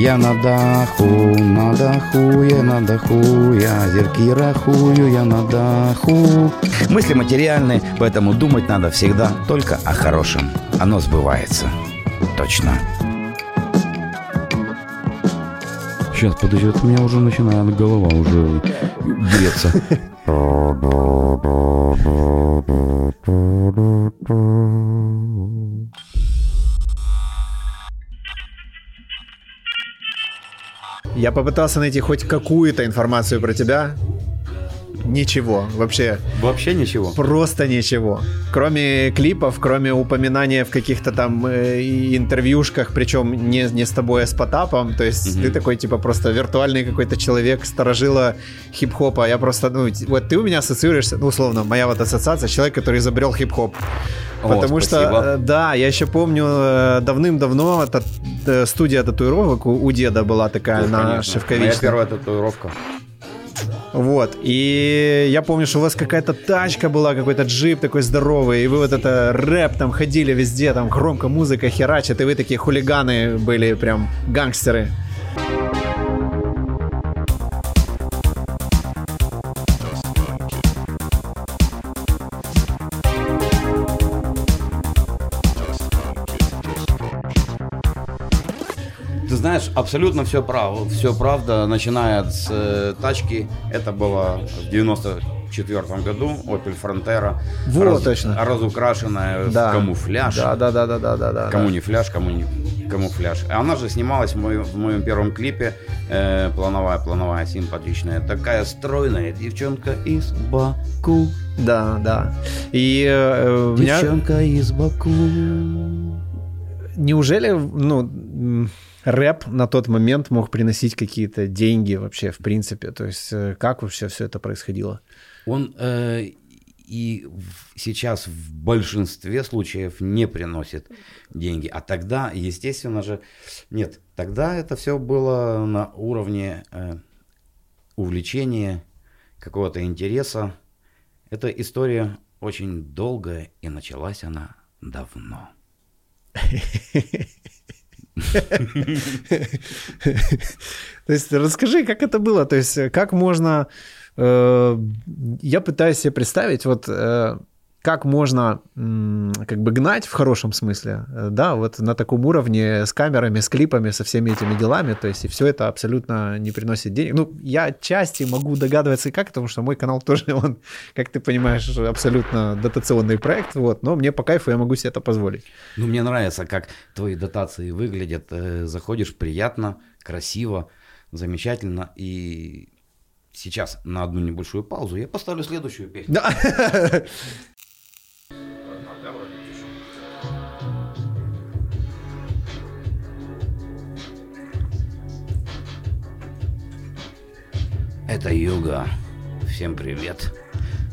Я на даху, на даху, я на даху, я зерки рахую, я на даху. Мысли материальны, поэтому думать надо всегда только о хорошем. Оно сбывается. Точно. Сейчас, подожди, у меня уже начинает голова уже греться. Я попытался найти хоть какую-то информацию про тебя. Ничего, вообще. Вообще ничего. Просто ничего. Кроме клипов, кроме упоминания в каких-то там э, интервьюшках, причем не, не с тобой, а с Потапом. То есть mm-hmm. ты такой, типа, просто виртуальный какой-то человек, сторожила хип-хопа. Я просто, ну, вот ты у меня ассоциируешься, ну, условно, моя вот ассоциация, человек, который изобрел хип-хоп. Потому О, что, э, да, я еще помню э, давным-давно это, э, студия татуировок у, у деда была такая ну, на Шевковичной. Моя первая татуировка. Вот. И я помню, что у вас какая-то тачка была, какой-то джип такой здоровый, и вы вот это рэп там ходили везде, там громко музыка херачит, и вы такие хулиганы были, прям гангстеры. Абсолютно все право, все правда, начиная с э, тачки, это было в 94 году, Opel Frontera, вот, раз, точно. разукрашенная да. в камуфляж. Да, да, да, да, да, да, да. Кому не фляж, кому не камуфляж. И она же снималась в моем, в моем первом клипе э, «Плановая, плановая, симпатичная». Такая стройная девчонка из Баку. Да, да. И э, Девчонка меня... из Баку. Неужели, ну рэп на тот момент мог приносить какие-то деньги вообще, в принципе? То есть э, как вообще все это происходило? Он э, и сейчас в большинстве случаев не приносит деньги. А тогда, естественно же, нет, тогда это все было на уровне э, увлечения, какого-то интереса. Эта история очень долгая, и началась она давно. То есть расскажи, как это было, то есть как можно... Э, я пытаюсь себе представить, вот э, как можно как бы гнать в хорошем смысле, э, да, вот на таком уровне с камерами, с клипами, со всеми этими делами, то есть и все это абсолютно не приносит денег. Ну, я отчасти могу догадываться и как, потому что мой канал тоже, он, как ты понимаешь, абсолютно дотационный проект, вот, но мне по кайфу я могу себе это позволить. Ну, мне нравится, как твои дотации выглядят, э, заходишь приятно, красиво, замечательно, и сейчас на одну небольшую паузу я поставлю следующую песню. Да. Это Юга. Всем привет.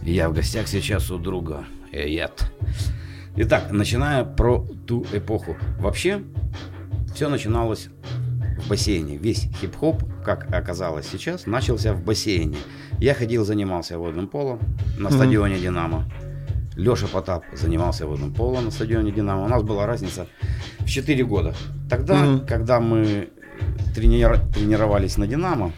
Я в гостях сейчас у друга. Эйет. Итак, начиная про ту эпоху. Вообще, все начиналось в бассейне. Весь хип-хоп, как оказалось сейчас, начался в бассейне. Я ходил, занимался водным полом на стадионе mm-hmm. «Динамо». Леша Потап занимался водным полом на стадионе «Динамо». У нас была разница в 4 года. Тогда, mm-hmm. когда мы тренир... тренировались на «Динамо»,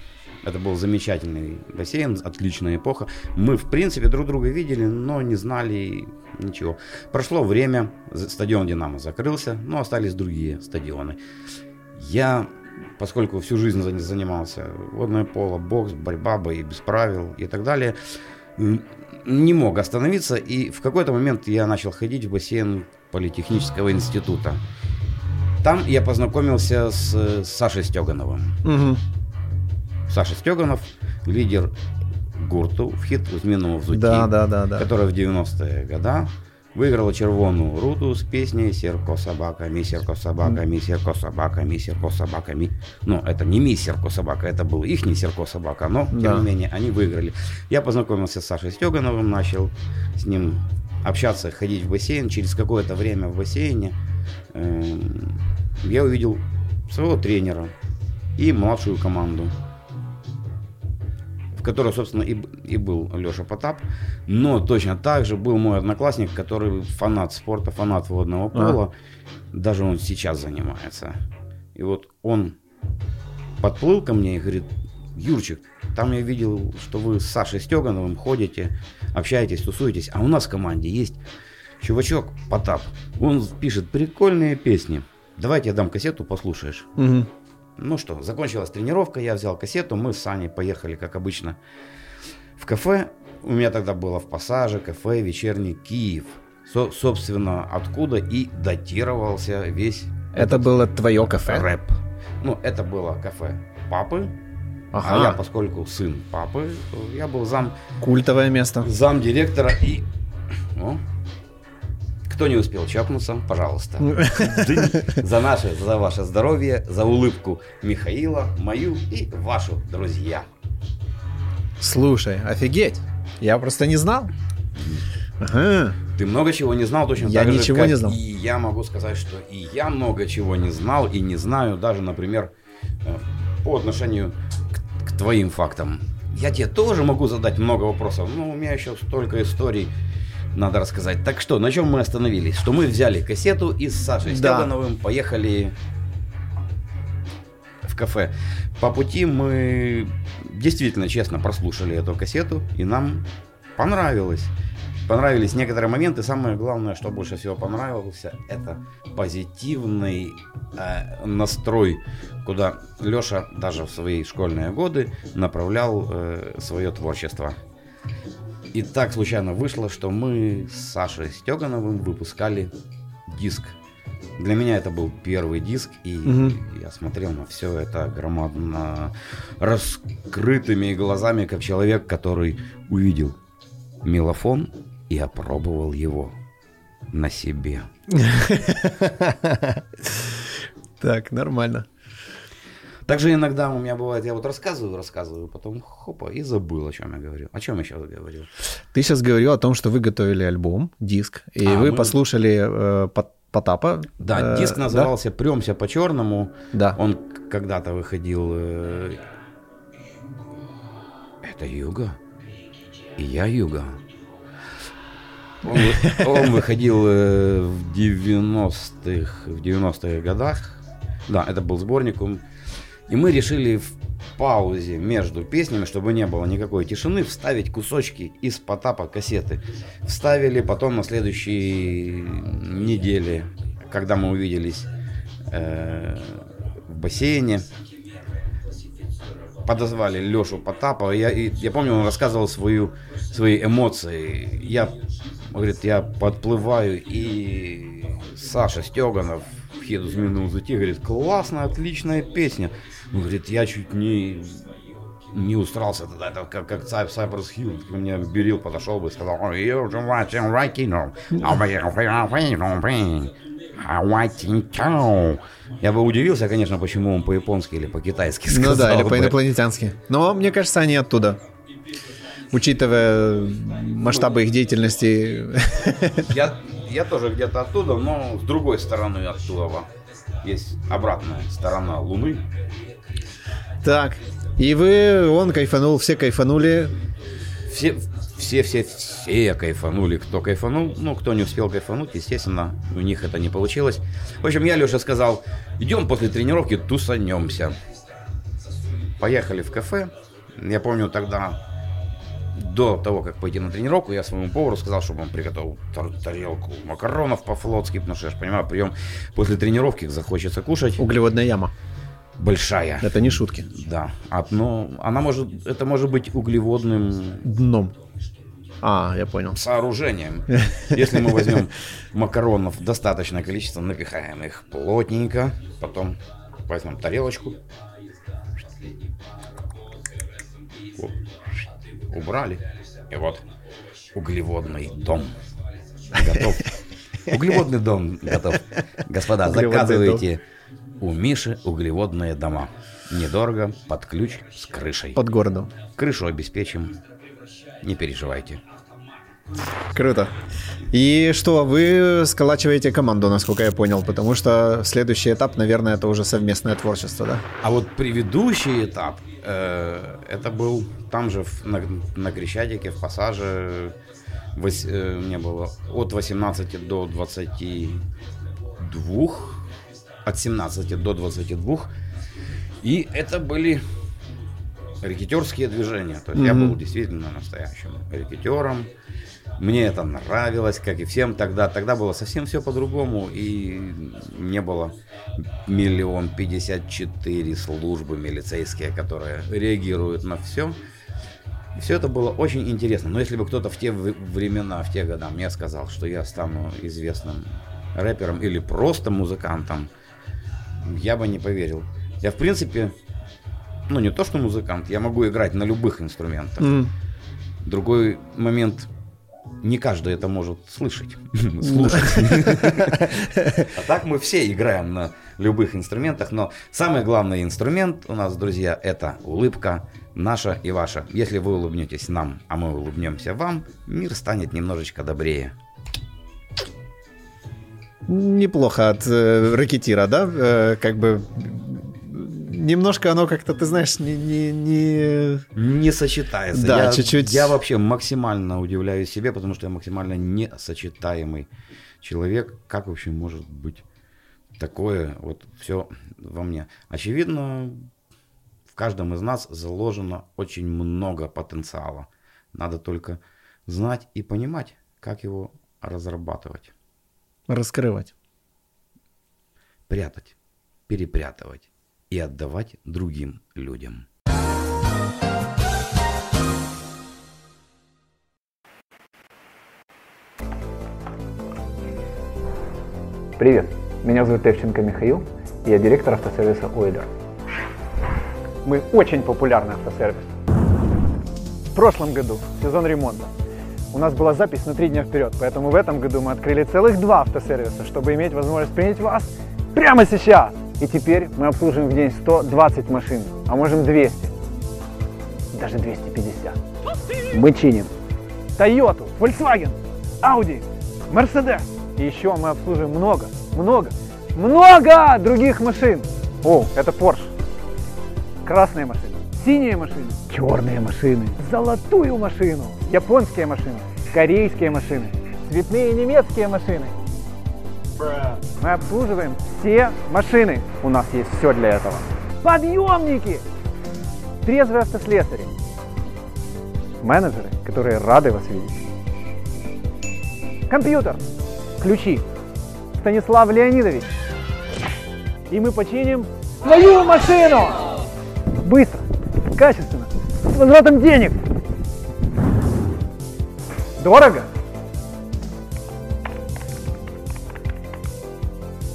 это был замечательный бассейн, отличная эпоха. Мы, в принципе, друг друга видели, но не знали ничего. Прошло время, стадион «Динамо» закрылся, но остались другие стадионы. Я, поскольку всю жизнь занимался водное поло, бокс, борьба, бои без правил и так далее, не мог остановиться, и в какой-то момент я начал ходить в бассейн Политехнического института. Там я познакомился с Сашей Стегановым. Угу. Саша Стеганов, лидер гурту в хит «Змінову взуті», да, да, да, да. которая в 90-е годы выиграла червоную руту с песней «Серко собака, ми серко собака, ми серко собака, ми серко собака, ми». Ну, это не ми серко собака, это был их не серко собака, но, тем да. не менее, они выиграли. Я познакомился с Сашей Стегановым, начал с ним общаться, ходить в бассейн. Через какое-то время в бассейне э, я увидел своего тренера и младшую команду в которой, собственно, и, и был Леша Потап. Но точно так же был мой одноклассник, который фанат спорта, фанат водного пола. А. Даже он сейчас занимается. И вот он подплыл ко мне и говорит, Юрчик, там я видел, что вы с Сашей Стегановым ходите, общаетесь, тусуетесь, а у нас в команде есть чувачок Потап. Он пишет прикольные песни. Давайте я дам кассету, послушаешь. Мгм. Ну что, закончилась тренировка, я взял кассету, мы с Саней поехали, как обычно, в кафе. У меня тогда было в пассаже кафе «Вечерний Киев». Со- собственно, откуда и датировался весь Это было твое кафе? рэп. Ну, это было кафе папы, а Ага, я, поскольку сын папы, я был зам, культовое место. зам директора и... О, кто не успел чокнуться, пожалуйста. Дынь. За наше, за ваше здоровье, за улыбку Михаила, мою и вашу, друзья. Слушай, офигеть. Я просто не знал. Ага. Ты много чего не знал, точно Я так же, ничего как не знал. И я могу сказать, что и я много чего не знал и не знаю, даже, например, э, по отношению к, к твоим фактам. Я тебе тоже могу задать много вопросов, но у меня еще столько историй надо рассказать. Так что, на чем мы остановились? Что мы взяли кассету и с Сашей Да. Поехали в кафе. По пути мы действительно честно прослушали эту кассету, и нам понравилось. Понравились некоторые моменты. Самое главное, что больше всего понравился, это позитивный э, настрой, куда Леша даже в свои школьные годы направлял э, свое творчество. И так случайно вышло, что мы с Сашей Стегановым выпускали диск. Для меня это был первый диск, и Мгм. я смотрел на все это громадно раскрытыми глазами, как человек, который увидел мелофон и опробовал его на себе. Так, нормально. Также иногда у меня бывает, я вот рассказываю, рассказываю, потом хопа, и забыл, о чем я говорил. О чем я сейчас говорил? Ты сейчас говорил о том, что вы готовили альбом, диск, и А, вы мы- послушали э, Пот- Потапа. Да, Э, диск назывался «Премся по-черному». Да. Он когда-то выходил... э, Это Юга? И я Юга. Он, он выходил э, в 90-х, в 90-х годах. Да, это был сборник. он- И мы решили в паузе между песнями, чтобы не было никакой тишины, вставить кусочки из Потапа кассеты. Вставили потом на следующей неделе, когда мы увиделись э, в бассейне, подозвали Лешу Потапова. Я, я помню, он рассказывал свою, свои эмоции. Я, говорит, я подплываю, и Саша Стеганов Хеду Змеиного зайти, говорит, классная, отличная песня. Он говорит, я чуть не не устрался тогда, это как, как Cypress Hill, ко мне Берил подошел бы и сказал, «Ой, you watching know. А мы- а watching too». Я бы удивился, конечно, почему он по-японски или по-китайски сказал Ну да, или по-инопланетянски. Но мне кажется, они оттуда. Учитывая масштабы их деятельности. Я, я тоже где-то оттуда, но с другой стороны оттуда. Есть обратная сторона Луны. Так. И вы, он кайфанул, все кайфанули. Все, все, все, все кайфанули, кто кайфанул. Ну, кто не успел кайфануть, естественно, у них это не получилось. В общем, я Леша сказал, идем после тренировки тусанемся. Поехали в кафе. Я помню тогда, до того, как пойти на тренировку, я своему повару сказал, чтобы он приготовил тар- тарелку макаронов по-флотски, потому что я же понимаю, прием после тренировки захочется кушать. Углеводная яма. Большая. Это не шутки. Да. А, но она может, это может быть углеводным Дном. А, я понял. сооружением. Если мы возьмем макаронов достаточное количество, напихаем их плотненько, потом возьмем тарелочку, Оп. убрали, и вот углеводный дом готов. Углеводный дом готов. Господа, Углеводный заказывайте у Миши углеводные дома. Недорого, под ключ, с крышей. Под городом. Крышу обеспечим, не переживайте. Круто. И что, вы сколачиваете команду, насколько я понял, потому что следующий этап, наверное, это уже совместное творчество, да? А вот предыдущий этап, э, это был там же в- на, на Крещатике, в Пассаже, вось- э, мне было от 18 до 22, от 17 до 22. И это были рекетерские движения. То есть я был действительно настоящим рекетером. Мне это нравилось, как и всем тогда. Тогда было совсем все по-другому, и не было миллион пятьдесят четыре службы милицейские, которые реагируют на все. И все это было очень интересно. Но если бы кто-то в те времена, в те годы мне сказал, что я стану известным рэпером или просто музыкантом, я бы не поверил. Я, в принципе, ну не то что музыкант, я могу играть на любых инструментах. Mm. Другой момент, не каждый это может слышать, слушать. А так мы все играем на любых инструментах, но самый главный инструмент у нас, друзья, это улыбка наша и ваша. Если вы улыбнетесь нам, а мы улыбнемся вам, мир станет немножечко добрее. Неплохо от э, ракетира, да? Э, как бы немножко оно как-то, ты знаешь, не... Не, не... не сочетается. Да, я, чуть-чуть. Я вообще максимально удивляюсь себе, потому что я максимально несочетаемый человек. Как вообще может быть такое вот все во мне? Очевидно, в каждом из нас заложено очень много потенциала. Надо только знать и понимать, как его разрабатывать. Раскрывать. Прятать, перепрятывать и отдавать другим людям. Привет, меня зовут Тевченко Михаил, и я директор автосервиса Уэдер. Мы очень популярный автосервис. В прошлом году, сезон ремонта, у нас была запись на три дня вперед, поэтому в этом году мы открыли целых два автосервиса, чтобы иметь возможность принять вас прямо сейчас. И теперь мы обслуживаем в день 120 машин, а можем 200, даже 250. Мы чиним Toyota, Volkswagen, Audi, Mercedes. И еще мы обслуживаем много, много, много других машин. О, это Porsche. Красные машины, синие машины, черные машины, золотую машину, японские машины, корейские машины, цветные немецкие машины, мы обслуживаем все машины. У нас есть все для этого. Подъемники! Трезвые автослесари. Менеджеры, которые рады вас видеть. Компьютер. Ключи. Станислав Леонидович. И мы починим свою машину! Быстро, качественно, с возвратом денег. Дорого?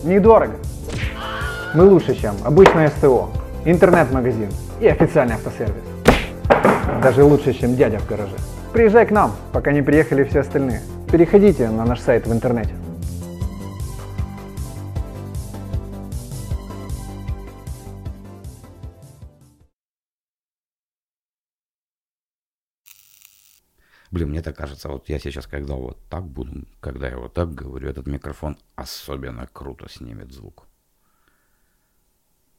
недорого. Мы лучше, чем обычное СТО, интернет-магазин и официальный автосервис. Даже лучше, чем дядя в гараже. Приезжай к нам, пока не приехали все остальные. Переходите на наш сайт в интернете. Блин, мне так кажется, вот я сейчас, когда вот так буду, когда я вот так говорю, этот микрофон особенно круто снимет звук.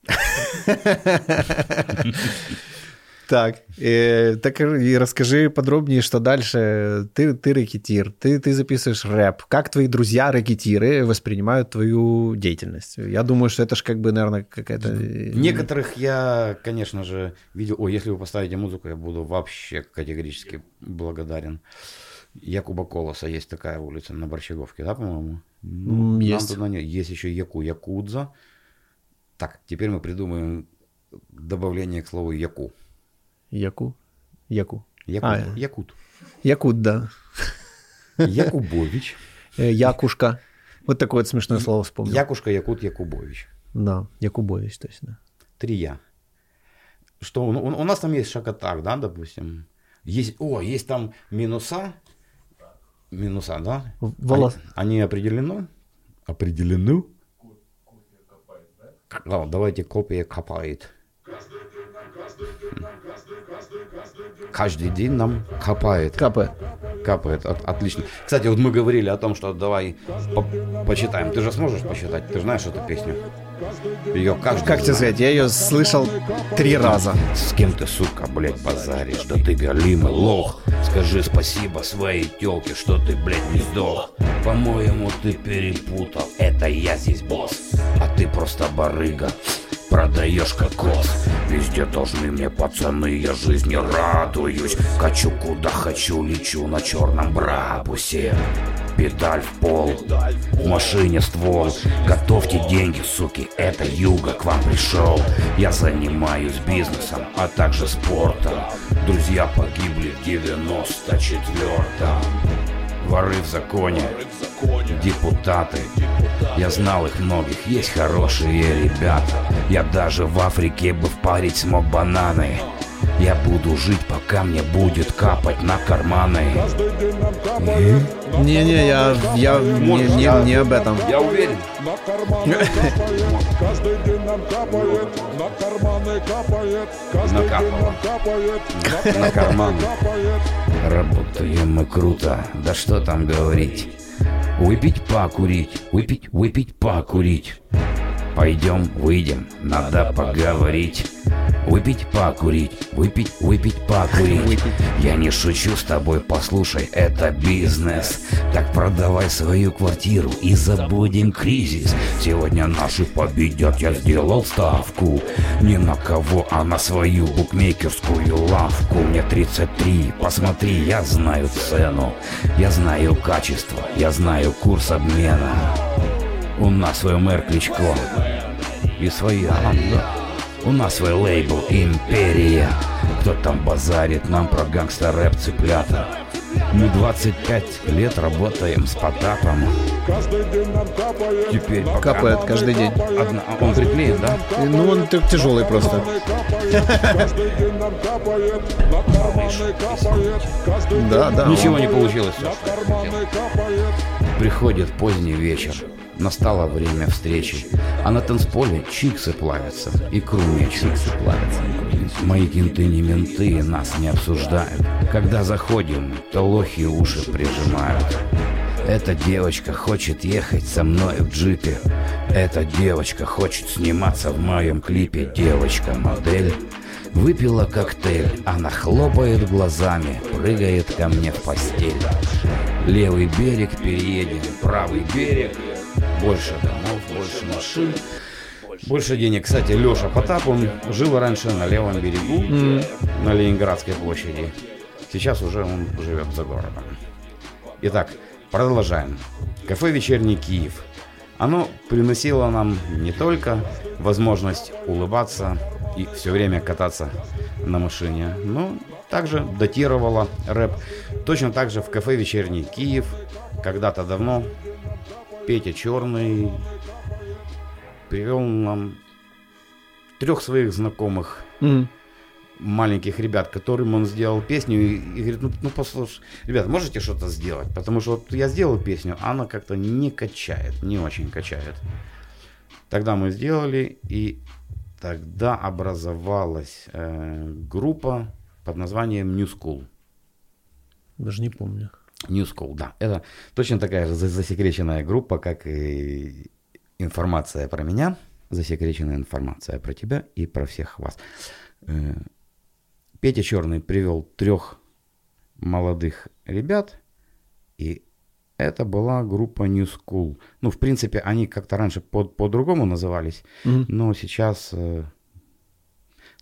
Так, э, так и расскажи подробнее, что дальше. Ты, ты рэкетир, ты, ты записываешь рэп. Как твои друзья-рэкетиры воспринимают твою деятельность? Я думаю, что это же как бы, наверное, какая-то... Э, Некоторых я, конечно же, видел... О, если вы поставите музыку, я буду вообще категорически благодарен. Якуба Колоса есть такая улица на Борщаговке, да, по-моему? Ну, есть. На ней. Есть еще Яку Якудза. Так, теперь мы придумаем добавление к слову Яку. Яку? Яку. Якут. А, Якут. Якут, да. Якубович. Э, Якушка. Вот такое вот смешное слово вспомнил. Якушка, Якут, Якубович. Да, Якубович, точно. Три я. Что, у, у нас там есть шакатак, да, допустим. Есть, о, есть там минуса. Минуса, да? Волос. Они, они определены? Определены? Да, давайте копия копает. Каждый день нам копает. Капает. Капает, от, отлично. Кстати, вот мы говорили о том, что давай по почитаем. Ты же сможешь почитать? Ты знаешь эту песню? Ее каждый Как тебе сказать, я ее слышал три раза. С кем ты, сука, блядь, базаришь? Да ты галимый лох. Скажи спасибо своей телке, что ты, блядь, не сдох. По-моему, ты перепутал. Это я здесь босс, а ты просто барыга. Продаешь кокос. Везде должны мне пацаны, я жизни радуюсь. Качу куда хочу, лечу на черном брабусе. Педаль в пол, в машине ствол. Готовьте деньги, суки, это Юга к вам пришел. Я занимаюсь бизнесом, а также спортом. Друзья погибли в 94-м Воры в законе, депутаты. Я знал их многих, есть хорошие ребята. Я даже в Африке бы впарить смог бананы я буду жить, пока мне будет капать на карманы. Не-не, я, я не, не, не об этом. Я уверен. На карманы капает, каждый день нам капает, на карманы капает, каждый день нам капает, На карманы. капает. Работаем мы круто, да что там говорить. Выпить, покурить, выпить, выпить, покурить. Пойдем, выйдем, надо поговорить. Выпить, покурить, выпить, выпить, покурить. Я не шучу с тобой, послушай, это бизнес. Так продавай свою квартиру и забудем кризис. Сегодня наши победят, я сделал ставку. Не на кого, а на свою букмекерскую лавку. Мне 33, посмотри, я знаю цену. Я знаю качество, я знаю курс обмена. У нас свой мэр Кличко и своя. У нас свой лейбл Империя Кто там базарит нам про гангстер-рэп цыплята Мы 25 лет работаем с Потапом Каждый день нам капает, Теперь пока Капает каждый день. Одна- а он приклеен, да? Ну, он тяжелый просто. Да, да. Ничего не получилось. Приходит поздний вечер, настало время встречи, а на танцполе чиксы плавятся, икру мечут. Мои кенты не менты, нас не обсуждают. Когда заходим, то лохи уши прижимают. Эта девочка хочет ехать со мной в джипе. Эта девочка хочет сниматься в моем клипе. Девочка-модель выпила коктейль. Она хлопает глазами, прыгает ко мне в постель. Левый берег переедем, правый берег. Больше домов, больше машин. Больше денег. Кстати, Леша Потап, он жил раньше на левом берегу, на Ленинградской площади. Сейчас уже он живет за городом. Итак, продолжаем. Кафе «Вечерний Киев». Оно приносило нам не только возможность улыбаться и все время кататься на машине, но также датировало рэп. Точно так же в кафе «Вечерний Киев» когда-то давно Петя Черный привел нам трех своих знакомых Мгм. маленьких ребят, которым он сделал песню и, и говорит, ну, ну послушай, ребят, можете что-то сделать? Потому что вот я сделал песню, а она как-то не качает, не очень качает. Тогда мы сделали, и тогда образовалась э, группа под названием New School. Даже не помню. New School, да. Это точно такая же за- засекреченная группа, как и информация про меня, засекреченная информация про тебя и про всех вас. Э, Петя Черный привел трех молодых ребят, и это была группа New School. Ну, в принципе, они как-то раньше под- по-другому назывались, Мгм. но сейчас... э,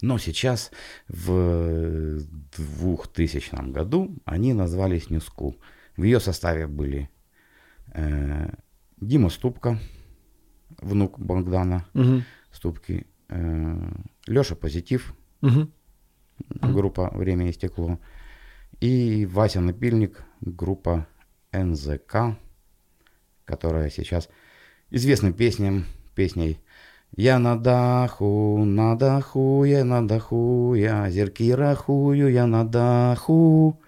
Но сейчас, в 2000 году, они назвались New School. В ее составе были э, Дима Ступка, внук Богдана Мгм. Ступки, Леша Позитив, Мгм. группа «Время и стекло», и Вася Напильник, группа НЗК, которая сейчас известна песням, песней «Я на даху, на даху, я на даху, я зерки рахую, я на даху».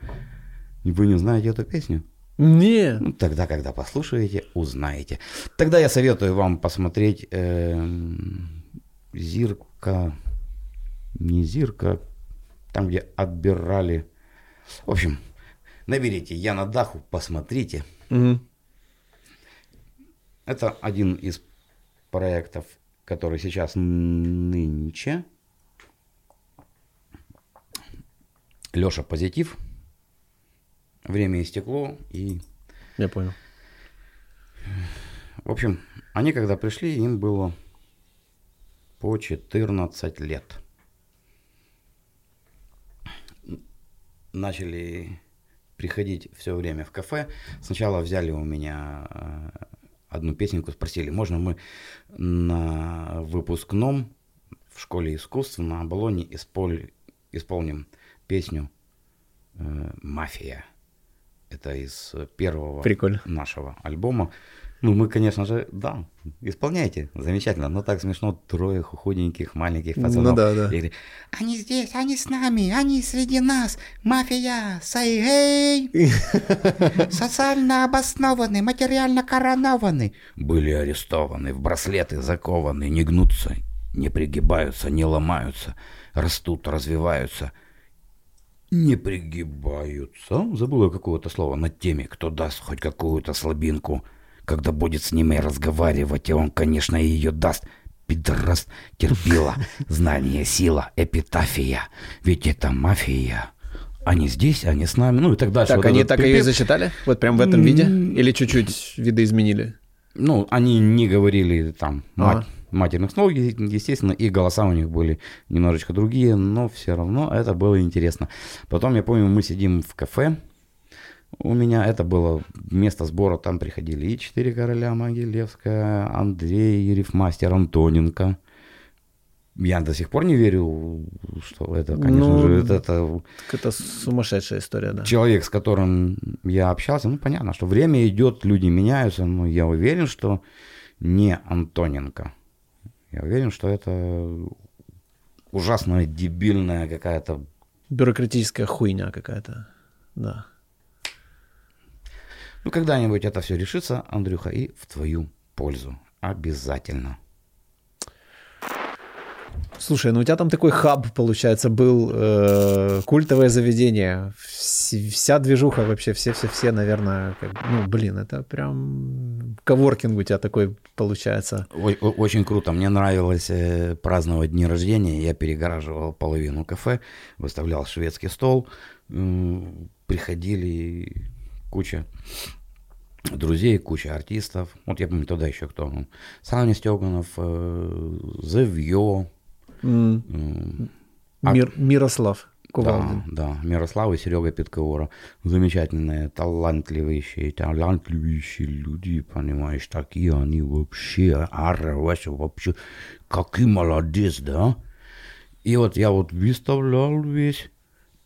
Вы не знаете эту песню? Не. Ну, тогда, когда послушаете, узнаете. Тогда я советую вам посмотреть эм, Зирка, не Зирка, там, где отбирали. В общем, наберите «Я на даху», посмотрите. Мгм. Это один из проектов, который сейчас нынче. Леша Позитив. Время и стекло. И, Я понял. в общем, они когда пришли, им было по 14 лет. Начали приходить все время в кафе. Сначала взяли у меня э, одну песенку, спросили, можно мы на выпускном в школе искусств на Болоне исполь, исполним песню э, «Мафия». Это из первого Прикольно. нашего альбома. Ну, мы, конечно же, да, исполняйте, замечательно, но так смешно, трое худеньких, маленьких пацанов. Ну да, да. И говорит, они здесь, они с нами, они среди нас, мафия, say hey, социально обоснованы, материально коронованы. Были арестованы, в браслеты закованы, не гнутся, не пригибаются, не ломаются, растут, развиваются. Не пригибаются, забыла какого-то слова, над теми, кто даст хоть какую-то слабинку – когда будет с ними разговаривать, и он, конечно, ее даст. Пидорас терпила, знание, сила, эпитафия. Ведь это мафия. Они здесь, они с нами, ну и так дальше. Так, Вот они так ее и зачитали? Вот прям в этом виде? Или чуть-чуть видоизменили? Ну, они не говорили там Ага. мат- матерных слов, естественно, и голоса у них были немножечко другие, но все равно это было интересно. Потом, я помню, мы сидим в кафе, у меня это было место сбора, там приходили и четыре короля Могилевская, Андрей, Рифмастер, Антоненко. Я до сих пор не верю, что это, конечно Ну, же, это, это Это сумасшедшая история, да. человек, с которым я общался, ну, понятно, что время идет, люди меняются, но я уверен, что не Антоненко. Я уверен, что это ужасная, дебильная какая-то... Бюрократическая хуйня какая-то. Да. Ну, когда-нибудь это все решится, Андрюха, и в твою пользу. Обязательно. Слушай, ну у тебя там такой хаб, получается, был, э, культовое заведение. Вс- вся движуха вообще, все-все-все, наверное, как- ну, блин, это прям коворкинг у тебя такой получается. О- Очень круто. Мне нравилось э, праздновать дни рождения. Я перегораживал половину кафе, выставлял шведский стол. Приходили куча друзей, куча артистов. Вот я помню тогда еще кто. Саня Стеганов, э, Зевьё. М, м, А- Мир- Мирослав Кувалдин. Да, да, Мирослав и Серега Питкоура. Замечательные, талантливейшие, талантливейшие люди, понимаешь, такие они вообще, ара, вообще, вообще, какой молодец, да? И вот я вот выставлял весь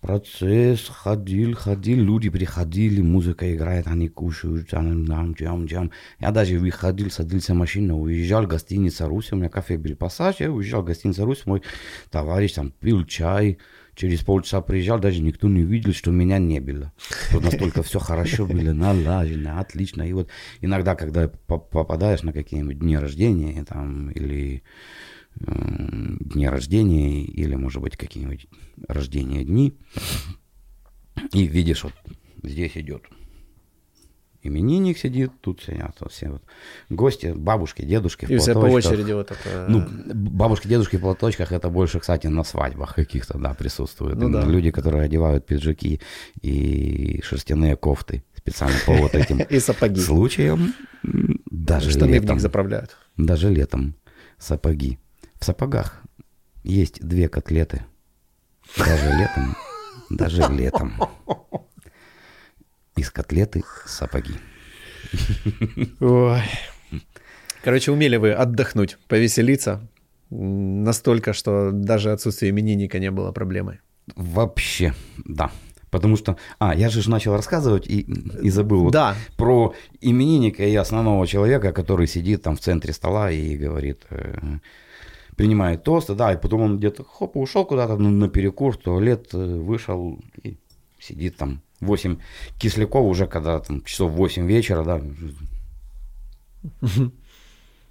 процесс, ходил, ходил, люди приходили, музыка играет, они кушают, там, джам, джам. Я даже выходил, садился в машину, уезжал в гостиницу Русь, у меня кафе был пассаж, я уезжал в гостиницу Русь, мой товарищ там пил чай, через полчаса приезжал, даже никто не видел, что меня не было. Вот настолько все хорошо было, налажено, отлично. И вот иногда, когда по- попадаешь на какие-нибудь дни рождения там, или дни рождения, или, может быть, какие-нибудь рождения дни, и видишь, вот здесь идет именинник сидит, тут сидят вот все вот гости, бабушки, дедушки в И все по платочках. очереди вот это. Ну, бабушки, дедушки в платочках, это больше, кстати, на свадьбах каких-то, да, присутствуют. Ну да. Люди, которые одевают пиджаки и шерстяные кофты специально по вот этим И сапоги. случаям. Даже Штаны в летом. них заправляют. Даже летом сапоги. В сапогах есть две котлеты. Даже летом. Даже летом. Из котлеты сапоги. Ой. Короче, умели вы отдохнуть, повеселиться. Настолько, что даже отсутствие именинника не было проблемой. Вообще, да. Потому что, а, я же начал рассказывать и, и забыл вот Да. про именинника и основного человека, который сидит там в центре стола и говорит, э, принимает тосты, да, и потом он где-то хоп, ушел куда-то на, на перекур, в туалет, э, вышел и сидит там 8 кисляков уже, когда там часов 8 вечера, да.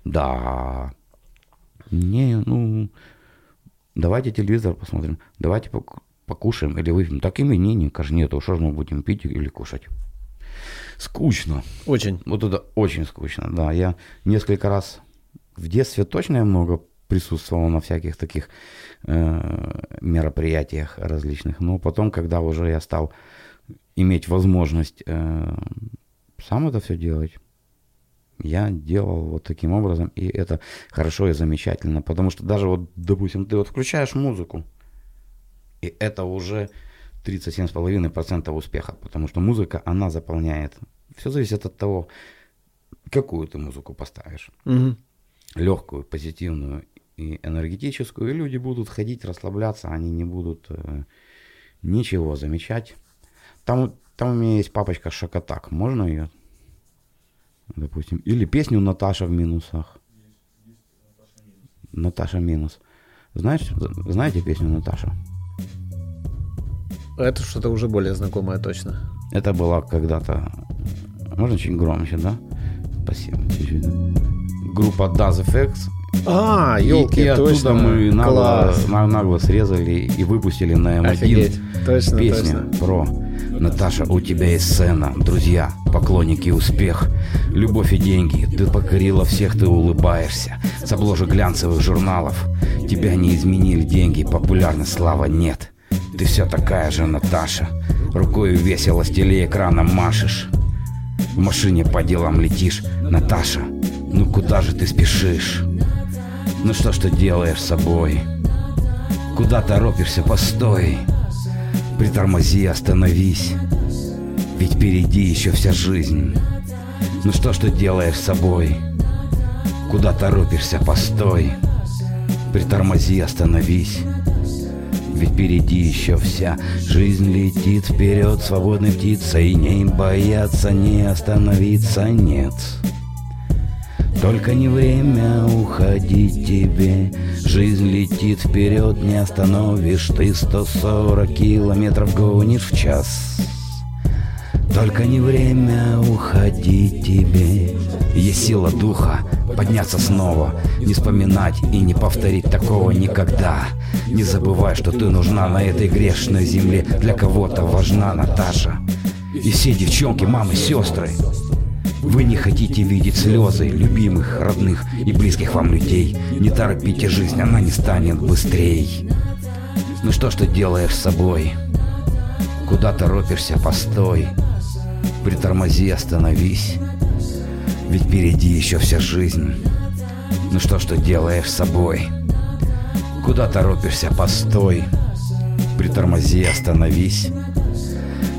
Да. Не, ну, давайте телевизор посмотрим, давайте пок- покушаем или выпьем. Так именинника же нету, что же мы будем пить или кушать? Скучно. Очень. Вот это очень скучно, да. Я несколько раз в детстве точно я много присутствовал на всяких таких э, мероприятиях различных, но потом, когда уже я стал иметь возможность э, сам это все делать, я делал вот таким образом, и это хорошо и замечательно, потому что даже вот, допустим, ты вот включаешь музыку, и это уже 37,5% успеха, потому что музыка, она заполняет. Все зависит от того, какую ты музыку поставишь. Мгм. Легкую, позитивную и энергетическую, и люди будут ходить, расслабляться, они не будут э, ничего замечать. Там, там у меня есть папочка Шакатак, можно ее? Допустим. Или песню Наташа в минусах. Наташа минус. Знаешь, знаете песню Наташа? Это что-то уже более знакомое точно. Это была когда-то... Можно чуть громче, да? Спасибо. Чуть-чуть, да? Группа Does Effects. А, И- елки, и, оттуда точно. мы нагло, нагло срезали и выпустили на М1 Офигеть. Точно, песню точно. про Наташа, у тебя есть сцена, друзья, поклонники, успех, любовь и деньги, ты покорила всех, ты улыбаешься, с обложек глянцевых журналов, тебя не изменили деньги, популярность, слава нет, ты все такая же, Наташа, рукой весело с телеэкрана машешь, в машине по делам летишь, Наташа, ну куда же ты спешишь? Ну что ж ты делаешь с собой? Куда торопишься, постой? Притормози, остановись. Ведь впереди еще вся жизнь. Ну что ж ты делаешь с собой? Куда торопишься, постой. Притормози, остановись. Ведь впереди еще вся жизнь летит вперед свободной птицей. Не бояться, не остановиться, нет. Только не время уходить тебе. Жизнь летит вперед, не остановишь. Ты 140 километров гонишь в час. Только не время уходить тебе. Есть сила духа подняться снова. Не вспоминать и не повторить такого никогда. Не забывай, что ты нужна на этой грешной земле. Для кого-то важна Наташа. И все девчонки, мамы, сестры вы не хотите видеть слезы любимых, родных и близких вам людей. Не торопите жизнь, она не станет быстрей. Ну что ж ты делаешь с собой? Куда торопишься, постой. Притормози, остановись. Ведь впереди еще вся жизнь. Ну что ж ты делаешь с собой? Куда торопишься, постой. Притормози, остановись.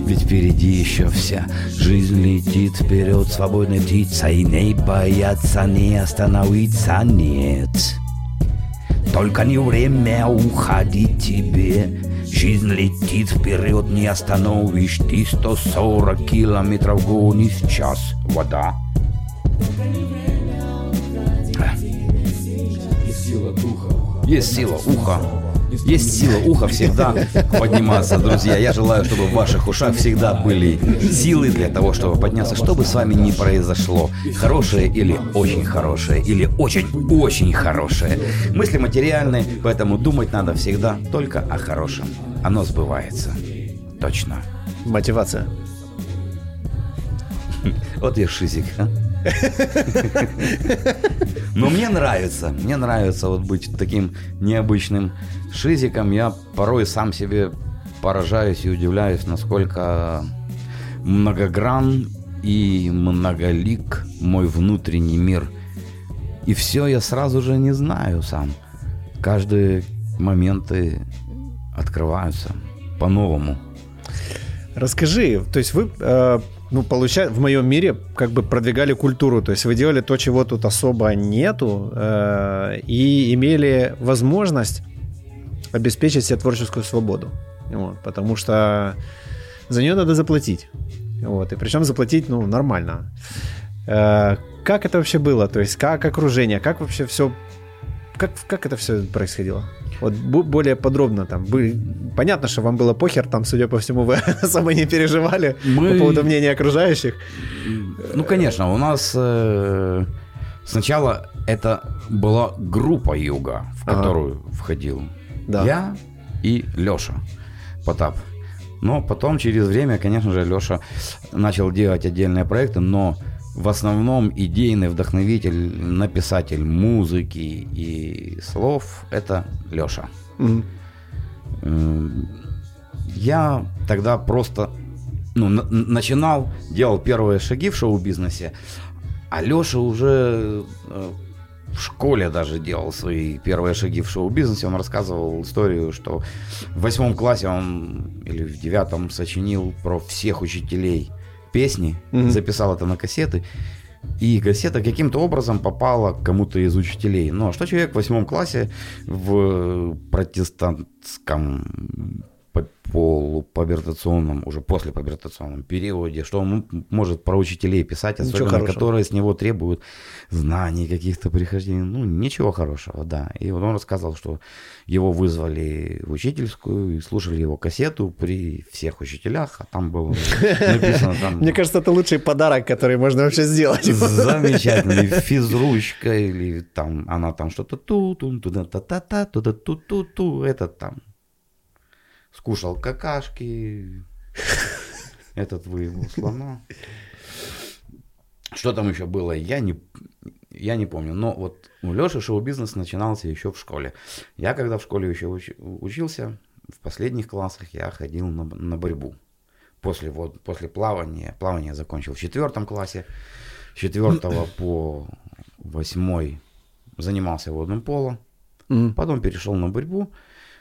Ведь впереди еще вся. Жизнь летит вперед свободной птицей Не бояться, не остановиться, нет. Только не время уходить тебе. Жизнь летит вперед, не остановишь. Ты 140 километров гонишь в час Вода. Есть сила уха. Есть сила уха всегда подниматься, друзья. Я желаю, чтобы в ваших ушах всегда были силы для того, чтобы подняться, что бы с вами ни произошло. Хорошее или очень хорошее, или очень-очень хорошее. Мысли материальные, поэтому думать надо всегда только о хорошем. Оно сбывается. Точно. Мотивация. Вот я шизик, а. Но мне нравится, мне нравится вот быть таким необычным шизиком. Я порой сам себе поражаюсь и удивляюсь, насколько многогран и многолик мой внутренний мир. И все я сразу же не знаю сам. Каждые моменты открываются по-новому. Расскажи, то есть вы, э, ну, получается, в моем мире как бы продвигали культуру, то есть вы делали то, чего тут особо нету, э, и имели возможность обеспечить себе творческую свободу. Вот, потому что за нее надо заплатить. Вот, и причем заплатить, ну, нормально. Э, как это вообще было? То есть как окружение, как вообще все, как, как это все происходило? Вот более подробно там. Вы, понятно, что вам было похер, там, судя по всему, вы особо не переживали Мы- по поводу мнения окружающих. Ну, конечно, у нас э, сначала это была группа юга, в Ага. которую входил Да. я и Леша Потап. Но потом, через время, конечно же, Леша начал делать отдельные проекты, но в основном идейный вдохновитель, написатель музыки и слов – это Леша. Мгм. М, Я тогда просто ну, на- начинал, делал первые шаги в шоу-бизнесе, А Леша уже э, в школе даже делал свои первые шаги в шоу-бизнесе. Он рассказывал историю, что в восьмом классе он или в девятом сочинил про всех учителей песни, Мгм. записал это на кассеты. И кассета каким-то образом попала к кому-то из учителей. Ну, а что человек в восьмом классе в протестантском по- полупабертационном, уже после пабертационном периоде, что он м- может про учителей писать, Ничего особенно хорошего. которые с него требуют знаний каких-то прихождений. Ну, ничего хорошего, да. И вот он рассказывал, что его вызвали в учительскую и слушали его кассету при всех учителях, а там было написано там... Мне кажется, это лучший подарок, который можно вообще сделать. Замечательный физручка или там она там что-то ту ту туда та та та туда ту ту ту этот там скушал какашки этот выебал слона. Что там еще было я не я не помню. Но вот у Леши шоу-бизнес начинался еще в школе. Я когда в школе еще уч- учился в последних классах я ходил на, на борьбу. После вот после плавания плавание закончил в четвертом классе. С четвертого по восьмой занимался водным полом, потом перешел на борьбу,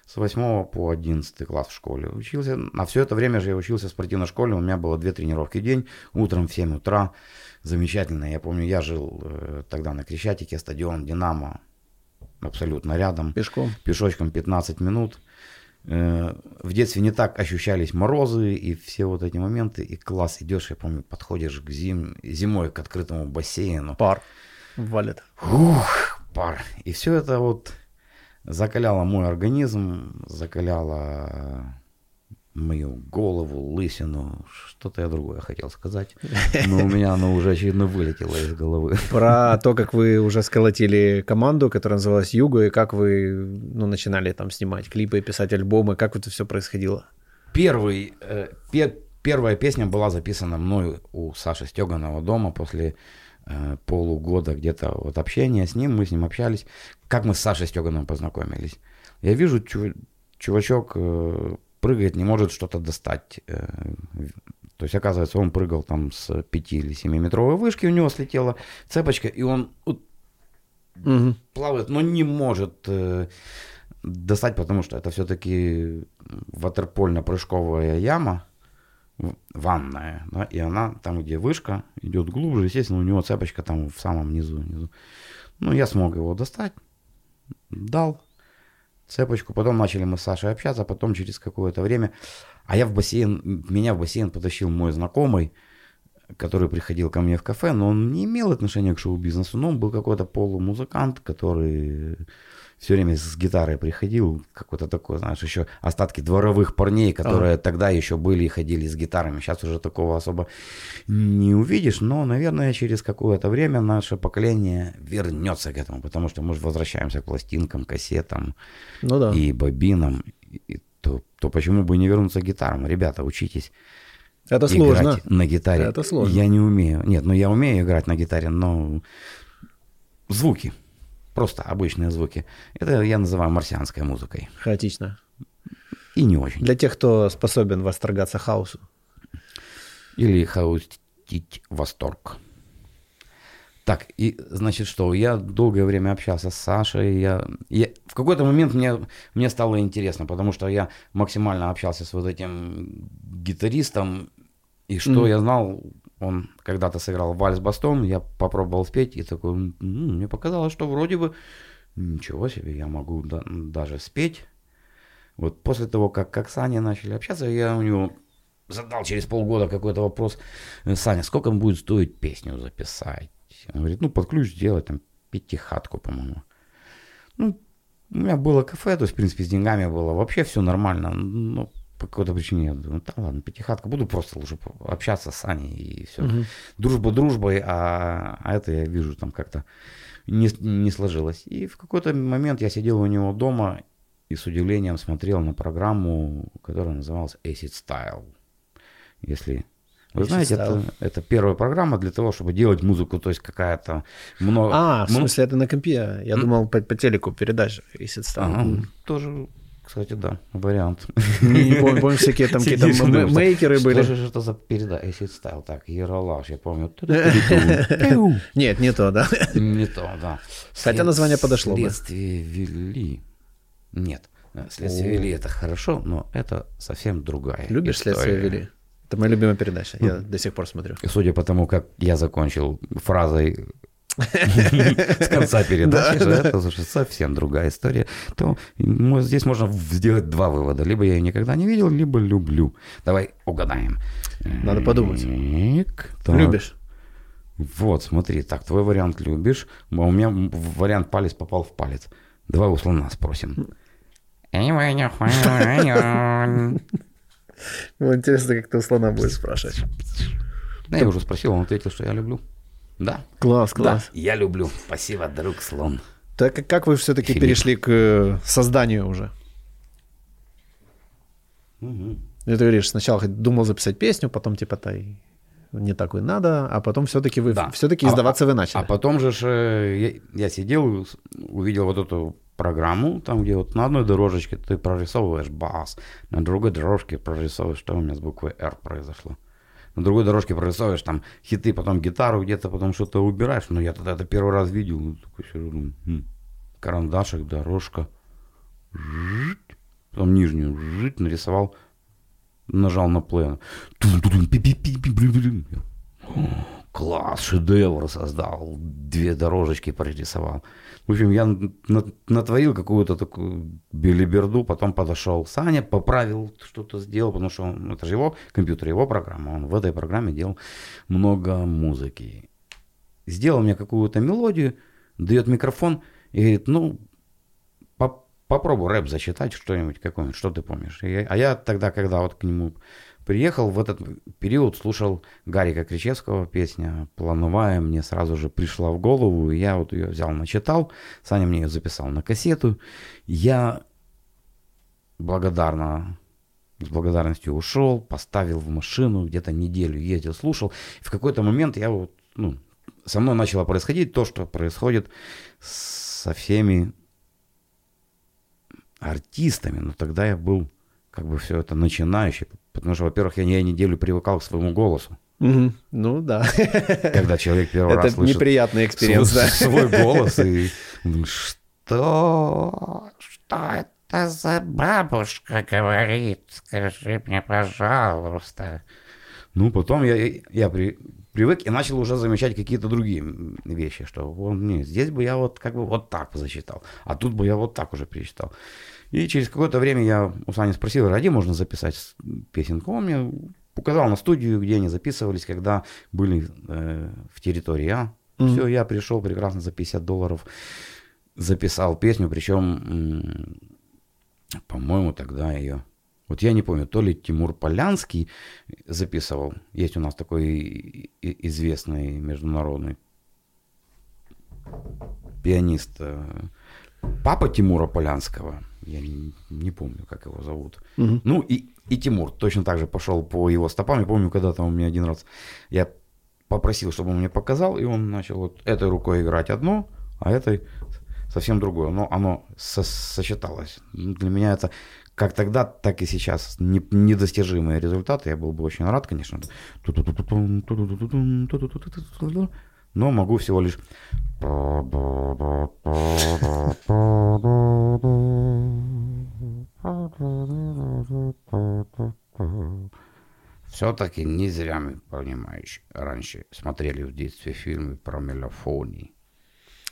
с восьмого по одиннадцатый класс в школе учился. На все это время же я учился в спортивной школе, у меня было две тренировки в день, утром в 7 утра, замечательно. Я помню, я жил э, тогда на Крещатике, стадион «Динамо», абсолютно рядом Пешком. пешочком 15 минут. Э, В детстве не так ощущались морозы и все вот эти моменты. И класс идешь, я помню, подходишь к зим... зимой к открытому бассейну. Пар валит. Ух, пар. И все это вот закаляло мой организм, закаляло мою голову, лысину. Что-то я другое хотел сказать. Но у меня оно уже очевидно вылетело из головы. Про то, как вы уже сколотили команду, которая называлась Юго, и как вы ну, начинали там снимать клипы, писать альбомы, как это все происходило? Первый, э, пе- первая песня была записана мною у Саши Стеганова дома после э, полугода где-то вот общения с ним, мы с ним общались. Как мы с Сашей Стегановым познакомились? Я вижу, чу- чувачок э, прыгает, не может что-то достать. э, то есть, оказывается, он прыгал там с 5 или 7 метровой вышки, у него слетела цепочка, и он вот Мгм. плавает, но не может э, достать, потому что это все-таки ватерпольно-прыжковая яма, ванная, да, и она там, где вышка, идет глубже, естественно, у него цепочка там в самом низу. низу. Ну, я смог его достать, дал цепочку, потом начали мы с Сашей общаться, потом через какое-то время, а я в бассейн, меня в бассейн потащил мой знакомый, который приходил ко мне в кафе, но он не имел отношения к шоу-бизнесу, но он был какой-то полумузыкант, который все время с гитарой приходил, какой-то такой, знаешь, еще остатки дворовых парней, которые тогда еще были и ходили с гитарами. Сейчас уже такого особо не увидишь, но, наверное, через какое-то время наше поколение вернется к этому, потому что мы же возвращаемся к пластинкам, кассетам Ну да. и бобинам, и то, то почему бы не вернуться к гитарам? Ребята, учитесь это играть сложно. на гитаре. Это сложно. Я не умею. Нет, ну я умею играть на гитаре, но звуки, просто обычные звуки, это я называю марсианской музыкой. Хаотично. И не очень. Для тех, кто способен восторгаться хаосу. Или хаустить восторг. Так, и значит что, я долгое время общался с Сашей, я, я- в какой-то момент мне, мне стало интересно, потому что я максимально общался с вот этим гитаристом, и что Мгм. я знал, он когда-то сыграл вальс-бастон, я попробовал спеть, и такой, «М, мне показалось, что вроде бы, ничего себе, я могу да- даже спеть. Вот после того, как, как с Аней начали общаться, я у него задал через полгода какой-то вопрос, «Э, Саня, сколько будет стоить песню записать? Он говорит, ну, под ключ сделать, там, пятихатку, по-моему. Ну, у меня было кафе, то есть, в принципе, с деньгами было вообще все нормально, но по какой-то причине я думаю, да ладно, пятихатка, буду просто лучше общаться с Аней и все. Мгм. Дружба дружбой, а, а это я вижу там как-то не, не сложилось. И в какой-то момент я сидел у него дома и с удивлением смотрел на программу, которая называлась Acid Style. Если вы Acid знаете, Style. это, это первая программа для того, чтобы делать музыку, то есть какая-то много... А, в смысле, это на компе. Я думал, по, по телеку передача. Если это Ага, стало. тоже, кстати, да, вариант. Не, не помню, помню, всякие там какие-то мейкеры что были. же это за передача? Acid Style, так, Ералаш, я помню. Нет, не то, да. Не то, да. Хотя название подошло бы. Следствие вели. Нет, э, следствие вели это хорошо, но это совсем другая Любишь следствие вели? Это моя любимая передача. Я до сих пор смотрю. Судя по тому, как я закончил фразой с конца передачи, что это уже совсем другая история, то здесь можно сделать два вывода. Либо я ее никогда не видел, либо люблю. Давай угадаем. Надо подумать. Любишь? Вот, смотри, так, твой вариант любишь, а у меня вариант палец попал в палец. Давай у слона спросим. Интересно, как ты у слона будешь спрашивать. Да, я уже спросил, он ответил, что я люблю. Да, Класс, да, класс. я люблю. Спасибо, друг слон. Так как- как вы все-таки Филипп. перешли к э, созданию уже? Мгм. Ты говоришь, сначала думал записать песню, потом типа-то и не так и надо, а потом все-таки вы Да. все-таки А- издаваться вы А начали. потом же ж, э, я, я сидел, увидел вот эту программу, там, где вот на одной дорожечке ты прорисовываешь бас, на другой дорожке прорисовываешь, что у меня с буквой R произошло. На другой дорожке прорисовываешь там хиты, потом гитару где-то, потом что-то убираешь. Но я тогда это первый раз видел. ну, Такой сижу, «Хм, карандашик, дорожка. Жить. Потом нижнюю жить, нарисовал, нажал на плей. Тун-тун-тун, пи-пи-пи-пи-пи-пи. Я, «О, Класс, шедевр создал. Две дорожечки прорисовал. В общем, я на- натворил какую-то такую белиберду, потом подошел Саня, поправил, что-то сделал, потому что он, это же его компьютер, его программа. Он в этой программе делал много музыки. Сделал мне какую-то мелодию, дает микрофон и говорит, ну, по- попробуй рэп зачитать что-нибудь, какой-нибудь, что ты помнишь. И а я тогда, когда вот к нему приехал, в этот период слушал Гарика Кричевского песня «Плановая», мне сразу же пришла в голову, я вот ее взял, начитал, Саня мне ее записал на кассету. Я благодарно, с благодарностью ушел, поставил в машину, где-то неделю ездил, слушал. В какой-то момент я вот, ну, со мной начало происходить то, что происходит со всеми артистами. Но тогда я был как бы все это начинающий, потому что, во-первых, я, я неделю привыкал к своему голосу. Мгм. Ну да. Когда человек первый раз слышит неприятный experience, свой, да. свой голос и думаешь, что? Что это за бабушка говорит? Скажи мне, пожалуйста. Ну, потом я, я при- привык и начал уже замечать какие-то другие вещи, что вот, не, здесь бы я вот как бы вот так зачитал, а тут бы я вот так уже перечитал. И через какое-то время я у Сани спросил, ради можно записать песенку? Он мне указал на студию, где они записывались, когда были э, в территории А. Все, я пришел прекрасно за 50 долларов, записал песню, причем, по-моему, тогда ее... Вот я не помню, то ли Тимур Полянский записывал, есть у нас такой известный международный пианист, э, папа Тимура Полянского, я не, не помню, как его зовут. Ну и, и Тимур точно так же пошел по его стопам. Я помню, когда-то он мне один раз, я попросил, чтобы он мне показал, и он начал вот этой рукой играть одно, а этой совсем другое. Но оно со- сочеталось. Ну, Для меня это как тогда, так и сейчас не- недостижимые результаты. Я был бы очень рад, конечно. Но могу всего лишь Все-таки не зря мы, понимаешь, раньше смотрели в детстве фильмы про мелофонии.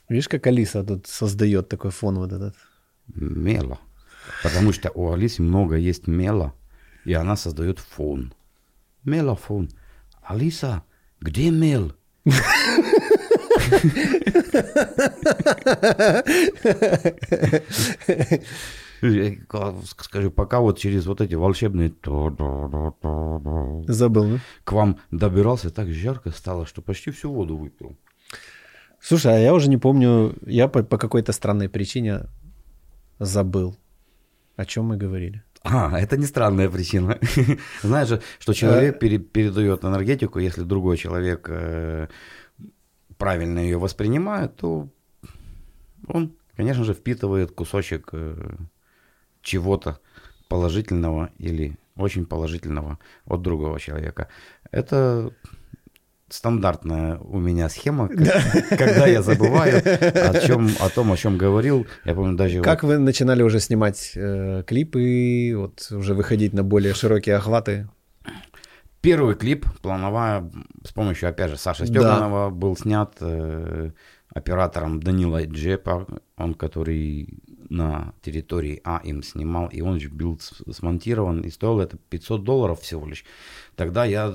Видишь, как Алиса тут создает такой фон вот этот. Мело. Потому что у Алисы много есть мела, и она создает фон. Мелофон. Алиса, где мел? Скажи, пока вот через вот эти волшебные Забыл, ну? к вам добирался, так жарко стало, что почти всю воду выпил. Слушай, а я уже не помню, я по, по какой-то странной причине забыл, о чем мы говорили. А, это не странная причина. Знаешь же, что человек пере- передает энергетику, если другой человек э, правильно ее воспринимает, то он, конечно же, впитывает кусочек э, чего-то положительного или очень положительного от другого человека. Это стандартная у меня схема, к- когда я забываю о, чем, о том, о чем говорил. Я помню даже... Как вы начинали уже снимать э, клипы, вот уже выходить на более широкие охваты? Первый клип «Плановая» с помощью, опять же, Саши Стеганова был снят э, оператором Данила Джепа, он который на территории А им снимал, и он же был смонтирован, и стоил это 500 долларов всего лишь. Тогда я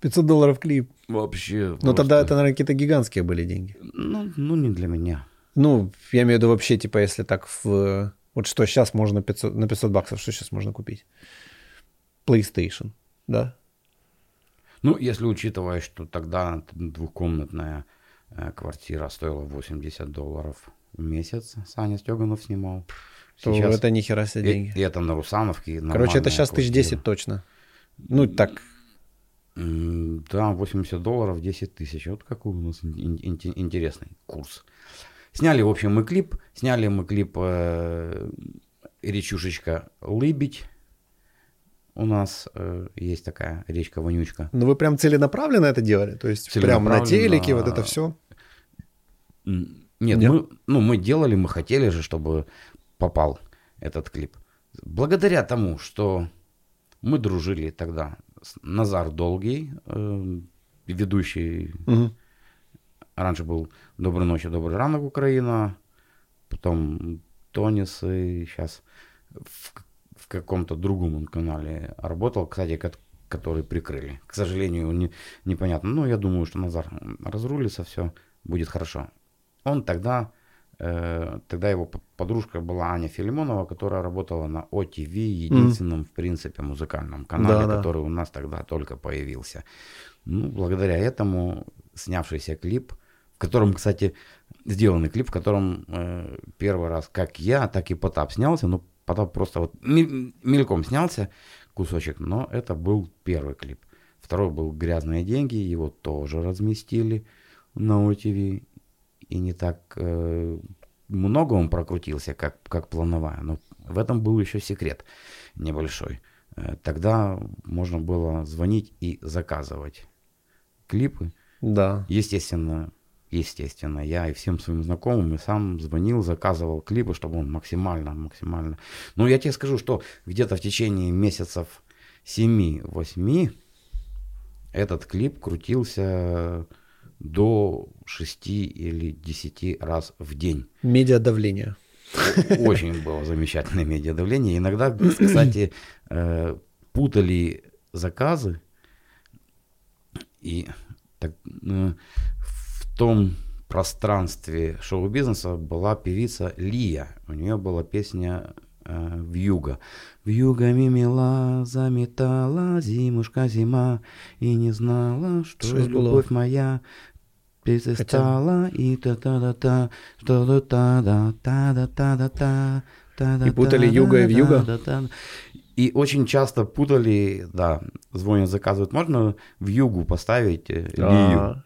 500 долларов клип. вообще... Но просто- Ну, тогда это, наверное, какие-то гигантские были деньги. Ну, ну, не для меня. Ну, я имею в виду вообще, типа, если так в... Вот что сейчас можно 500, на 500 баксов, что сейчас можно купить? PlayStation, да? Ну, если учитывая, что тогда двухкомнатная э, квартира стоила 80 долларов в месяц, Саня Стеганов снимал. То это ни хера себе и, деньги. и это на Русановке. Короче, это сейчас тысяч. 10 точно. Ну, так, Да, 80 долларов, 10 тысяч. Вот какой у нас ин- ин- интересный курс. Сняли, в общем, мы клип. Сняли мы клип э, «Речушечка Лыбить». У нас э, есть такая речка-вонючка. ну вы прям целенаправленно это делали? То есть прям на телеке вот это все? Нет, Нет? Мы, ну, мы делали, мы хотели же, чтобы попал этот клип. Благодаря тому, что мы дружили тогда Назар Долгий, э, ведущий Раньше был «Доброй ночи, добрый ранок, Украина», потом Тонис, и сейчас в, в каком-то другом он канале работал, кстати, ко- который прикрыли. К сожалению, не, непонятно. Но я думаю, что Назар разрулится, все будет хорошо. Он тогда, э, тогда его подружка была Аня Филимонова, которая работала на ОТВ, единственном, в принципе, музыкальном канале, Да, да. который у нас тогда только появился. Ну, благодаря этому снявшийся клип, в котором, кстати, сделанный клип, в котором э, первый раз как я, так и Потап снялся, но Потап просто вот мельком снялся кусочек, но это был первый клип. Второй был «Грязные деньги», его тоже разместили на ОТВ, и не так э, много он прокрутился, как, как плановая, но в этом был еще секрет небольшой. Э, Тогда можно было звонить и заказывать клипы. Да. Естественно, естественно, я и всем своим знакомым и сам звонил, заказывал клипы, чтобы он максимально, максимально. Ну, я тебе скажу, что где-то в течение месяцев 7-8 этот клип крутился до 6 или 10 раз в день. Медиадавление. Очень было замечательное медиадавление. Иногда, кстати, э, путали заказы. И так, э, том пространстве шоу-бизнеса была певица Лия. У нее была песня э, «Вьюга». «Вьюга мимила, заметала, зимушка зима, и не знала, что було. любовь моя перестала, и та-та-та-та, что-то та-да-та-да-та, та-да-та-да-та, И путали «Юга» и «Вьюга»? И очень часто путали, да, звонят, заказывают, можно в югу поставить э, Лию?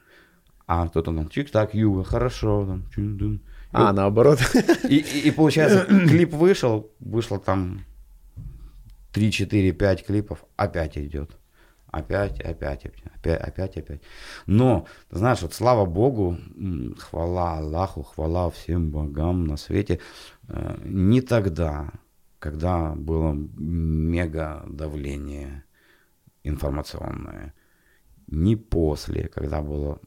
А, кто-то там, чик, так, юга, хорошо. Там, чун-дун. И А, наоборот. и, и, и получается, клип вышел, вышло там 3, 4, 5 клипов, опять идет. Опять, опять, опять, опять, опять. Но, знаешь, вот слава Богу, хвала Аллаху, хвала всем богам на свете, э, не тогда, когда было мега давление информационное, не после, когда было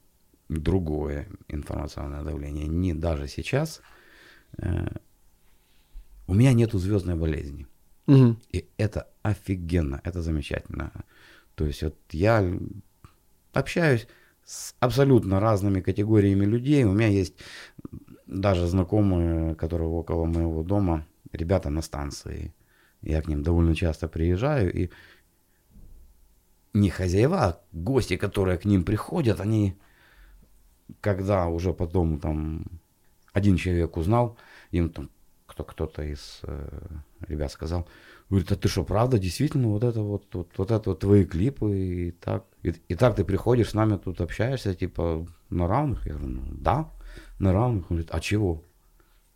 другое информационное давление, не даже сейчас, э, у меня нету звездной болезни. Мгм. И это офигенно, это замечательно. То есть вот я общаюсь с абсолютно разными категориями людей. У меня есть даже знакомые, которые около моего дома, ребята на станции. Я к ним довольно часто приезжаю, и не хозяева, а гости, которые к ним приходят, они, когда уже потом там один человек узнал, им там кто, кто-то из э, ребят сказал, говорит, а ты что, правда, действительно, вот это вот, вот, вот это вот твои клипы, и так, и, и так ты приходишь, с нами тут общаешься, типа, на равных? Я говорю, ну, да, на равных. Он говорит, а чего?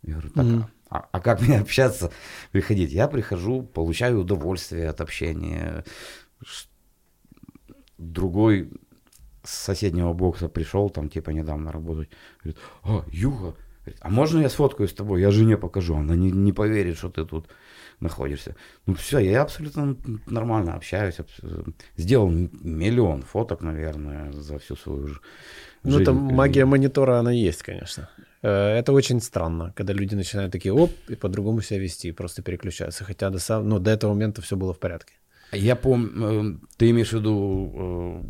Я говорю, так, Мгм. а, А, как мне общаться, приходить? Я прихожу, получаю удовольствие от общения. Другой с соседнего бокса пришел, там типа недавно работать, говорит, а, Юга, говорит, а можно я сфоткаюсь с тобой? Я жене покажу, она не, не поверит, что ты тут находишься. Ну все, я абсолютно нормально общаюсь, абс- сделал миллион фоток, наверное, за всю свою ж- Ну, жизнь. там магия монитора, она есть, конечно. Э, Это очень странно, когда люди начинают такие, оп, и по-другому себя вести, просто переключаются. Хотя до, сам- ну, до этого момента все было в порядке. Я помню, ты имеешь в виду э,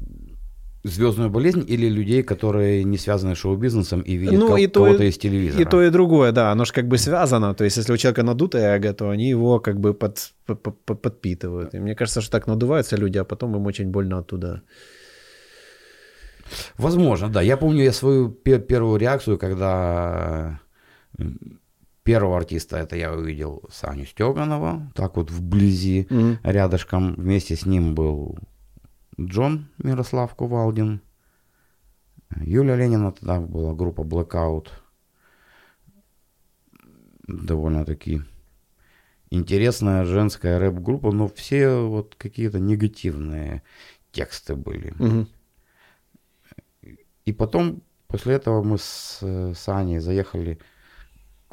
звездную болезнь или людей, которые не связаны с шоу-бизнесом и видят Ну, ко- и то, кого-то и, из телевизора? и то, и другое, да, оно же как бы связано. То есть, если у человека надутое эго, то они его как бы под, под- под- подпитывают. И мне кажется, что так надуваются люди, а потом им очень больно оттуда. Возможно, да. Я помню я свою пе- первую реакцию, когда первого артиста это я увидел Саню Стеганова, так вот вблизи, Мгм. рядышком. Вместе с ним был Джон Мирослав Кувалдин, Юлия Ленина, тогда была группа Blackout. Довольно-таки интересная женская рэп-группа, но все вот какие-то негативные тексты были. Мгм. И потом, после этого мы с э, Саней заехали в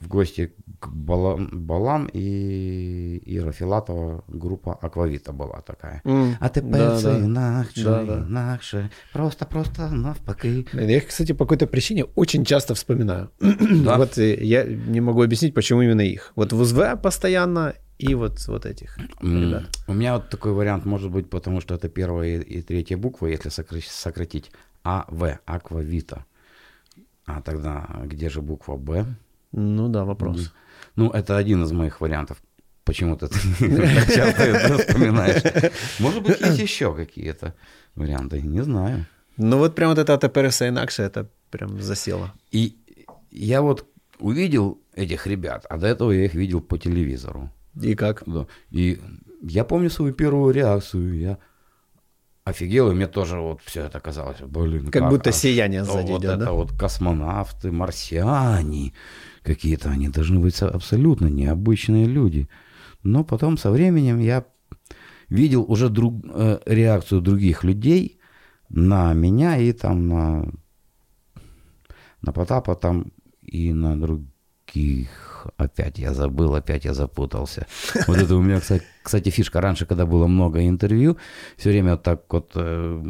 гости к Бала- Балам и Ира Филатова, группа Аквавита была такая. М, А тепер да, да. да. інакше, просто-просто навпаки. Я их, кстати, по какой-то причине очень часто вспоминаю. Да? Вот э, я не могу объяснить, почему именно их. Вот в УЗВ постоянно и вот, вот этих ребят. У меня вот такой вариант может быть, потому что это первая и, третья буква, если сокра- сократить. АВ, Аквавита. А тогда где же буква Б? Ну да, вопрос. Ну, это один из моих вариантов. Почему-то ты часто это вспоминаешь. Может быть, есть еще какие-то варианты, не знаю. Ну вот прям вот это АТП все инакше, это прям засело. И я вот увидел этих ребят, а до этого я их видел по телевизору. И как? Да. И я помню свою первую реакцию. Я офигел, и мне тоже вот все это казалось. Блин, Как будто а сияние сзади вот идет, это да? вот космонавты, марсиане какие-то, они должны быть со- абсолютно необычные люди. Но потом со временем я видел уже друг, э, реакцию других людей на меня и там на, на Потапа там и на других. Опять я забыл, опять я запутался. Вот это у меня, кстати, кстати, фишка. Раньше, когда было много интервью, все время вот так вот э,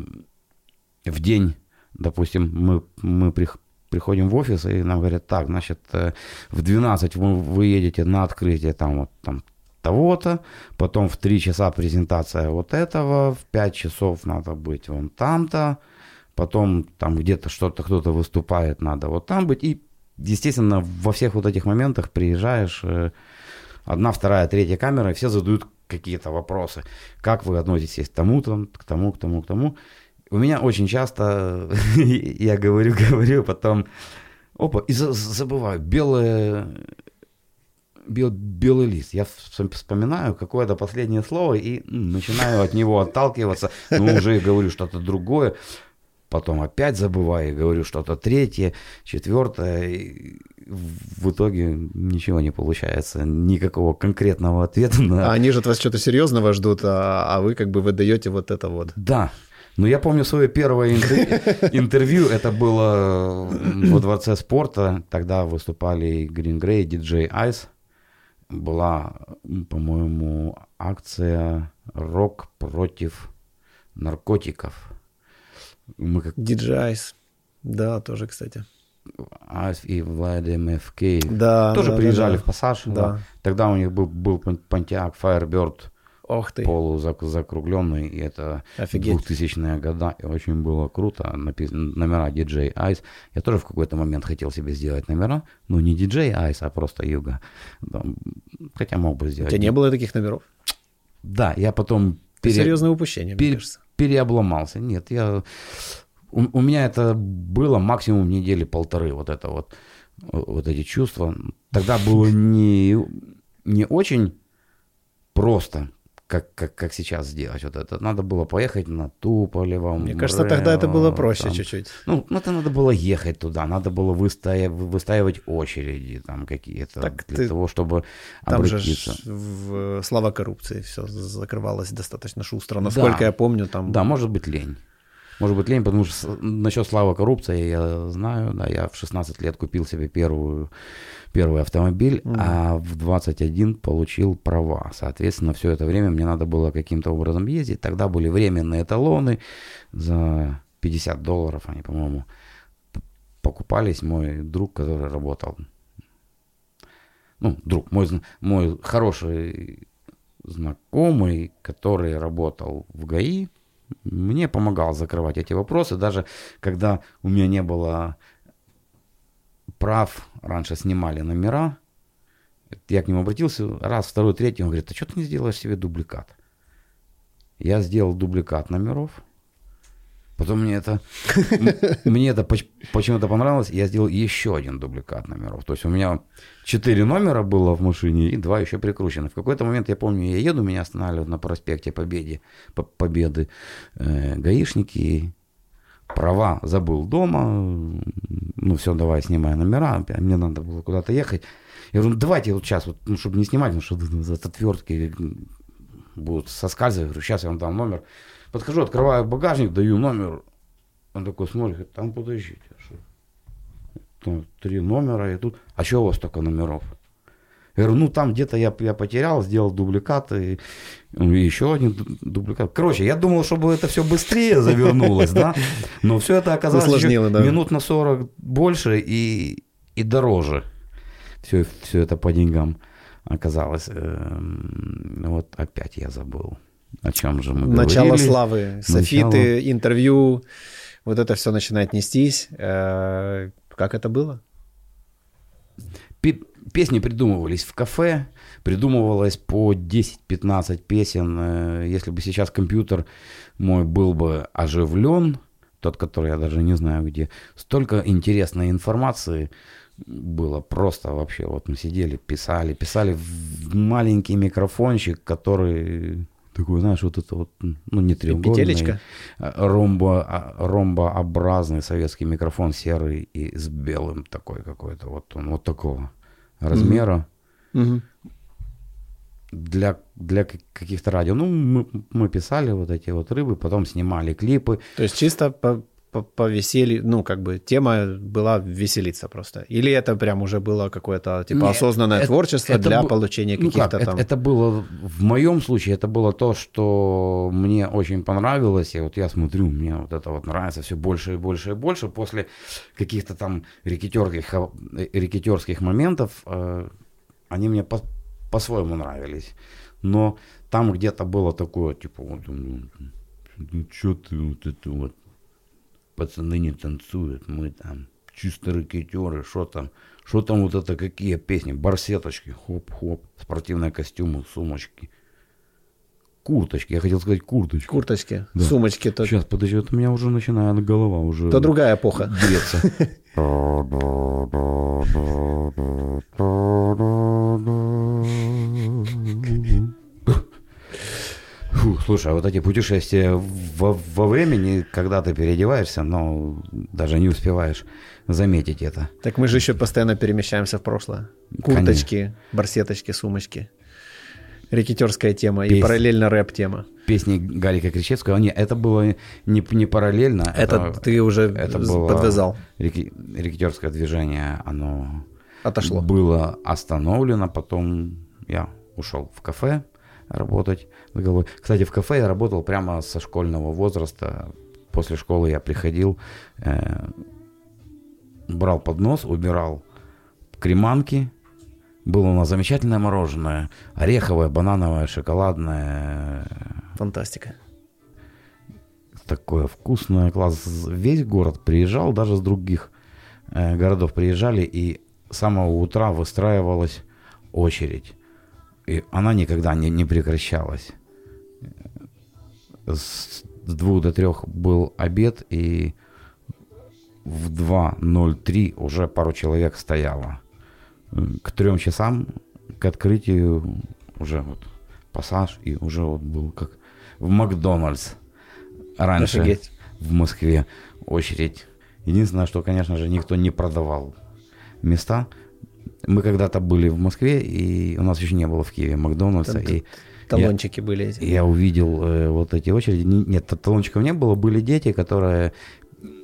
в день, допустим, мы, мы прих- приходим в офис, и нам говорят, так, значит, э, в 12 вы, вы едете на открытие там вот там того-то, потом в 3 часа презентация вот этого, в 5 часов надо быть вон там-то, потом там где-то что-то кто-то выступает, надо вот там быть. И, естественно, во всех вот этих моментах приезжаешь, э, одна, вторая, третья камера, и все задают какие-то вопросы. Как вы относитесь к тому-то, к тому, к тому, к тому. У меня очень часто я говорю, говорю, потом опа, и за- забываю, белое, бел- белый лист. Я вс- вспоминаю какое-то последнее слово и начинаю от него отталкиваться, но уже говорю что-то другое. Потом опять забываю и говорю что-то третье, четвертое. и в итоге ничего не получается, никакого конкретного ответа на... А они же от вас что-то серьезного ждут, а, а вы как бы выдаете вот это вот. Да. Но я помню свое первое интер- интервью. Это было м, во Дворце спорта. Тогда выступали Green Grey, DJ Ice. Была, по-моему, акция «Рок против наркотиков». Мы как DJs. Да, тоже, кстати. Айс и Владимир Кей Да, тоже да, приезжали да. в Пассаж. Да. да. Тогда у них был, был Pontiac Firebird Ох ты. полузакругленный, и это Офигеть. 2000-е года, и очень было круто, напис- номера DJ Ice. Я тоже в какой-то момент хотел себе сделать номера, но не DJ Ice, а просто Юга. Хотя мог бы У сделать. тебя не было таких номеров? Да, я потом пере- Серьезное упущение, мне пере- кажется. переобломался. Нет, я... У, у меня это было максимум недели полторы, вот это вот, вот эти чувства. Тогда было не, не очень просто, как, как, как сейчас сделать вот это. Надо было поехать на Туполево. Мне кажется, тогда это было проще там. чуть-чуть. Ну, это надо было ехать туда, надо было выстаив, выстаивать очереди там какие-то Так для ты- того, чтобы Там же обратиться. ж в слава коррупции все закрывалось достаточно шустро. Да. Насколько я помню, там... Да, может быть лень. Может быть лень, потому что насчет слава коррупции я знаю, да, я в 16 лет купил себе первую, первый автомобиль, а в 21 получил права. Соответственно, все это время мне надо было каким-то образом ездить. Тогда были временные талоны за 50 долларов, они, по-моему, покупались. Мой друг, который работал, ну, друг, мой, мой хороший знакомый, который работал в ГАИ, мне помогал закрывать эти вопросы, даже когда у меня не было прав, раньше снимали номера, я к нему обратился раз, второй, третий, он говорит, а что ты не сделаешь себе дубликат? Я сделал дубликат номеров, потом мне это, мне это поч- почему-то понравилось, я сделал еще один дубликат номеров. То есть у меня четыре номера было в машине и два еще прикручены. В какой-то момент, я помню, я еду, меня останавливают на проспекте Победе, По- Победы э, гаишники, права забыл дома, ну все, давай снимай номера, мне надо было куда-то ехать. Я говорю, ну давайте вот сейчас, вот, ну, чтобы не снимать, ну что за отвертки будут соскальзывать. Говорю, сейчас я вам дам номер. Подхожу, открываю багажник, даю номер. Он такой смотрит, говорит, там подождите. а? Там три номера и тут. А что у вас столько номеров? Я говорю, ну там где-то я, я потерял, сделал дубликат и, ну, и еще один ду- дубликат. Короче, я думал, чтобы это все быстрее завернулось, да, но все это оказалось еще Усложнило, да. минут на 40 больше и, и дороже. Все, все это по деньгам оказалось. Эм, Вот опять я забыл. О чем же мы Начало говорили. славы, софиты, интервью, вот это все начинает нестись. Э, Как это было? Пе- Песни придумывались в кафе, придумывалось по 10-15 песен. Э, Если бы сейчас компьютер мой был бы оживлен, тот, который я даже не знаю где, столько интересной информации было просто вообще. Вот мы сидели, писали, писали в маленький микрофончик, который такой, знаешь, вот это вот, ну не треугольный, а, ромбо, а, ромбообразный советский микрофон серый и с белым такой какой-то, вот он вот такого размера для, для к- каких-то радио. Ну, мы, мы писали вот эти вот рыбы, потом снимали клипы. То есть чисто по, по, по веселью, ну, как бы тема была веселиться просто. Или это прям уже было какое-то, типа, Нет, осознанное это- творчество это для бу- получения Ну каких-то как, это, там... это было, в моем случае, это было то, что мне очень понравилось, и вот я смотрю, мне вот это вот нравится все больше и больше и больше. После каких-то там рекетерских, э, рекетерских моментов э, они мне по- по-своему нравились. Но там где-то было такое, типа, вот, ну, ну что ты вот это вот, пацаны не танцуют, мы там чисто ракетеры, что там, что там вот это, какие песни, барсеточки, хоп-хоп, спортивные костюмы, сумочки, курточки, я хотел сказать курточки. Курточки, Да. сумочки, то, Сейчас, подожди, вот у меня уже начинает голова уже то другая эпоха. греться. Фу, слушай, а вот эти путешествия во, во времени, когда ты переодеваешься, но даже не успеваешь заметить это. Так мы же еще постоянно перемещаемся в прошлое. Конечно. Курточки, барсеточки, сумочки. Рекетерская тема и Песни. параллельно рэп-тема. Песни Гарика Кричевского, не, это было не, не параллельно. Это ты уже это было подвязал. реки- рекетерское движение, оно Отошло. было остановлено, потом я ушел в кафе работать с головой. Кстати, в кафе я работал прямо со школьного возраста. После школы я приходил, э, брал поднос, убирал креманки. Было у нас замечательное мороженое. Ореховое, банановое, шоколадное. Фантастика. Такое вкусное, класс. Весь город приезжал, даже с других э, городов приезжали, и с самого утра выстраивалась очередь. И она никогда не, не прекращалась. С двух до трех был обед, и в 2.03 уже пару человек стояло. К трем часам, к открытию, уже вот пассаж, и уже вот был как в Макдональдс раньше Офигеть. в Москве очередь. Единственное, что, конечно же, никто не продавал места. Мы когда-то были в Москве, и у нас еще не было в Киеве Макдональдса, Там и Талончики были эти. я увидел э, вот эти очереди. Не- Нет, талончиков не было, были дети, которые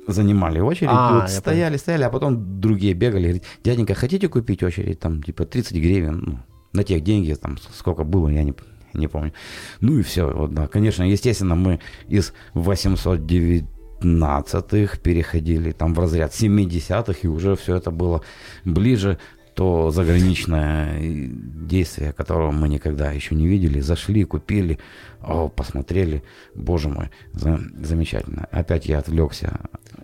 занимали очередь, А, вот я стояли, стояли, а потом другие бегали, говорят, дяденька, хотите купить очередь, там, типа, 30 гривен, ну, на тех деньги, там, сколько было, я не, не помню. Ну и все, вот, да, конечно, естественно, мы из 819-х переходили, там, в разряд 70-х, и уже все это было ближе, то заграничное э, действие, которого мы никогда еще не видели, зашли, купили, о, посмотрели, боже мой, за- замечательно. Опять я отвлекся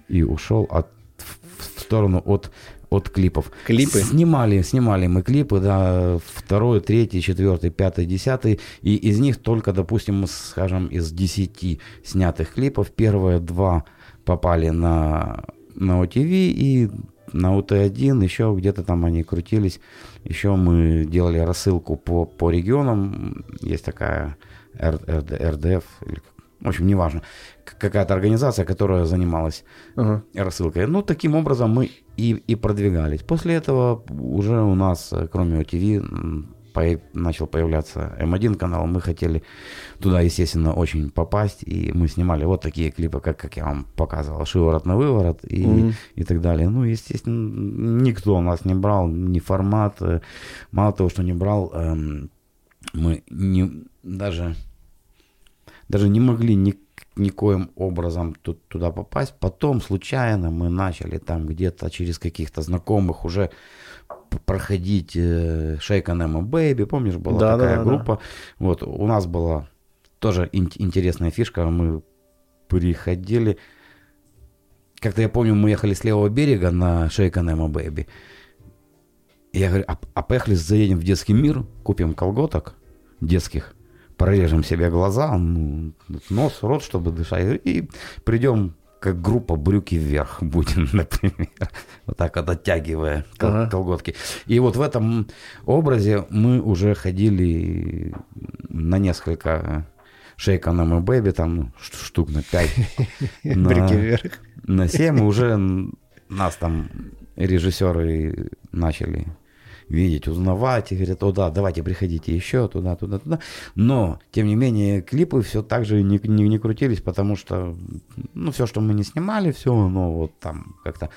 и ушел от, в, сторону от, от клипов. Клипы? Снимали, снимали мы клипы, да, второй, третий, четвертый, пятый, десятый, и из них только, допустим, скажем, из десяти снятых клипов, первые два попали на, на OTV и на УТ-1, еще где-то там они крутились. Еще мы делали рассылку по, по регионам. Есть такая Р- РД РДФ, или в общем, неважно. Какая-то организация, которая занималась Ага. рассылкой. Ну, таким образом мы и, и продвигались. После этого уже у нас, э, кроме по- начал появляться М1 канал. Мы хотели туда, естественно, очень попасть. И мы снимали вот такие клипы, как, как я вам показывал, «Шиворот на выворот» и, Мгм. и так далее. Ну, естественно, никто нас не брал, ни формат. э, Мало того, что не брал, эм, мы не, даже, даже не могли ни, никоим образом тут, туда попасть. Потом случайно мы начали там где-то через каких-то знакомых уже проходить э, Shake on Emma Baby. Помнишь, была Да, да, такая да, да. группа? Вот, у нас была тоже ин- интересная фишка. Мы приходили... Как-то я помню, мы ехали с левого берега на Shake on Emma Baby. Я говорю, а, а поехали заедем в детский мир, купим колготок детских, прорежем себе глаза, ну, нос, рот, чтобы дышать, и придем как группа брюки вверх будем, например, вот так вот оттягивая кол- Ага. колготки. И вот в этом образе мы уже ходили на несколько шейка на мой бэби, там ну, штук на 5, Брюки вверх. на 7 уже нас там режиссеры начали видеть, узнавать, и говорят, о да, давайте приходите еще туда, туда, туда. Но, тем не менее, клипы все так же не, не, не крутились, потому что, ну, все, что мы не снимали, все, ну, вот там как-то...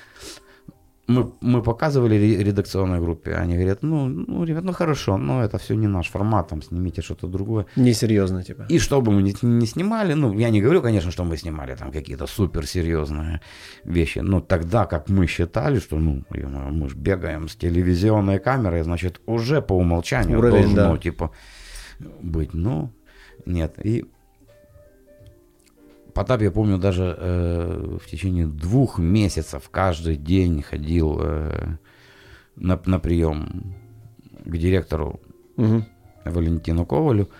Мы, мы показывали ре- редакционной группе, они говорят, ну, ну, ребят, ну хорошо, но это все не наш формат, там снимите что-то другое. Несерьезно, типа. И что бы мы ни, ни снимали, ну, я не говорю, конечно, что мы снимали там какие-то суперсерьезные вещи, но тогда, как мы считали, что, ну, мы же бегаем с телевизионной камерой, значит, уже по умолчанию Уровень, должно, да. типа, быть, ну, нет. И Потап, я помню, даже э, в течение двух месяцев каждый день ходил э, на, на прием к директору Мгм. Валентину Ковалю.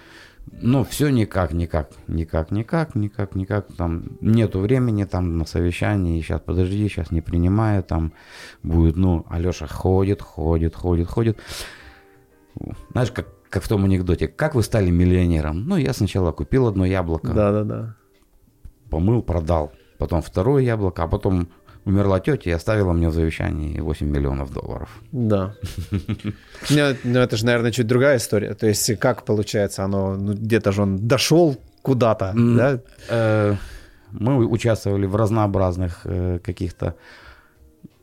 Но все никак, никак, никак, никак, никак, никак. Там нету времени там на совещании. Сейчас подожди, сейчас не принимаю. Там будет, ну, Алеша ходит, ходит, ходит, ходит. Знаешь, как, как в том анекдоте. Как вы стали миллионером? Ну, я сначала купил одно яблоко, Да-да-да. Помыл, продал. Потом второе яблоко, а потом умерла тетя и оставила мне в завещании 8 миллионов долларов. Да. Ну, ну, это же, наверное, чуть другая история. То есть, как получается, оно, ну, где-то же он дошел куда-то, да? э, Мы участвовали в разнообразных э, каких-то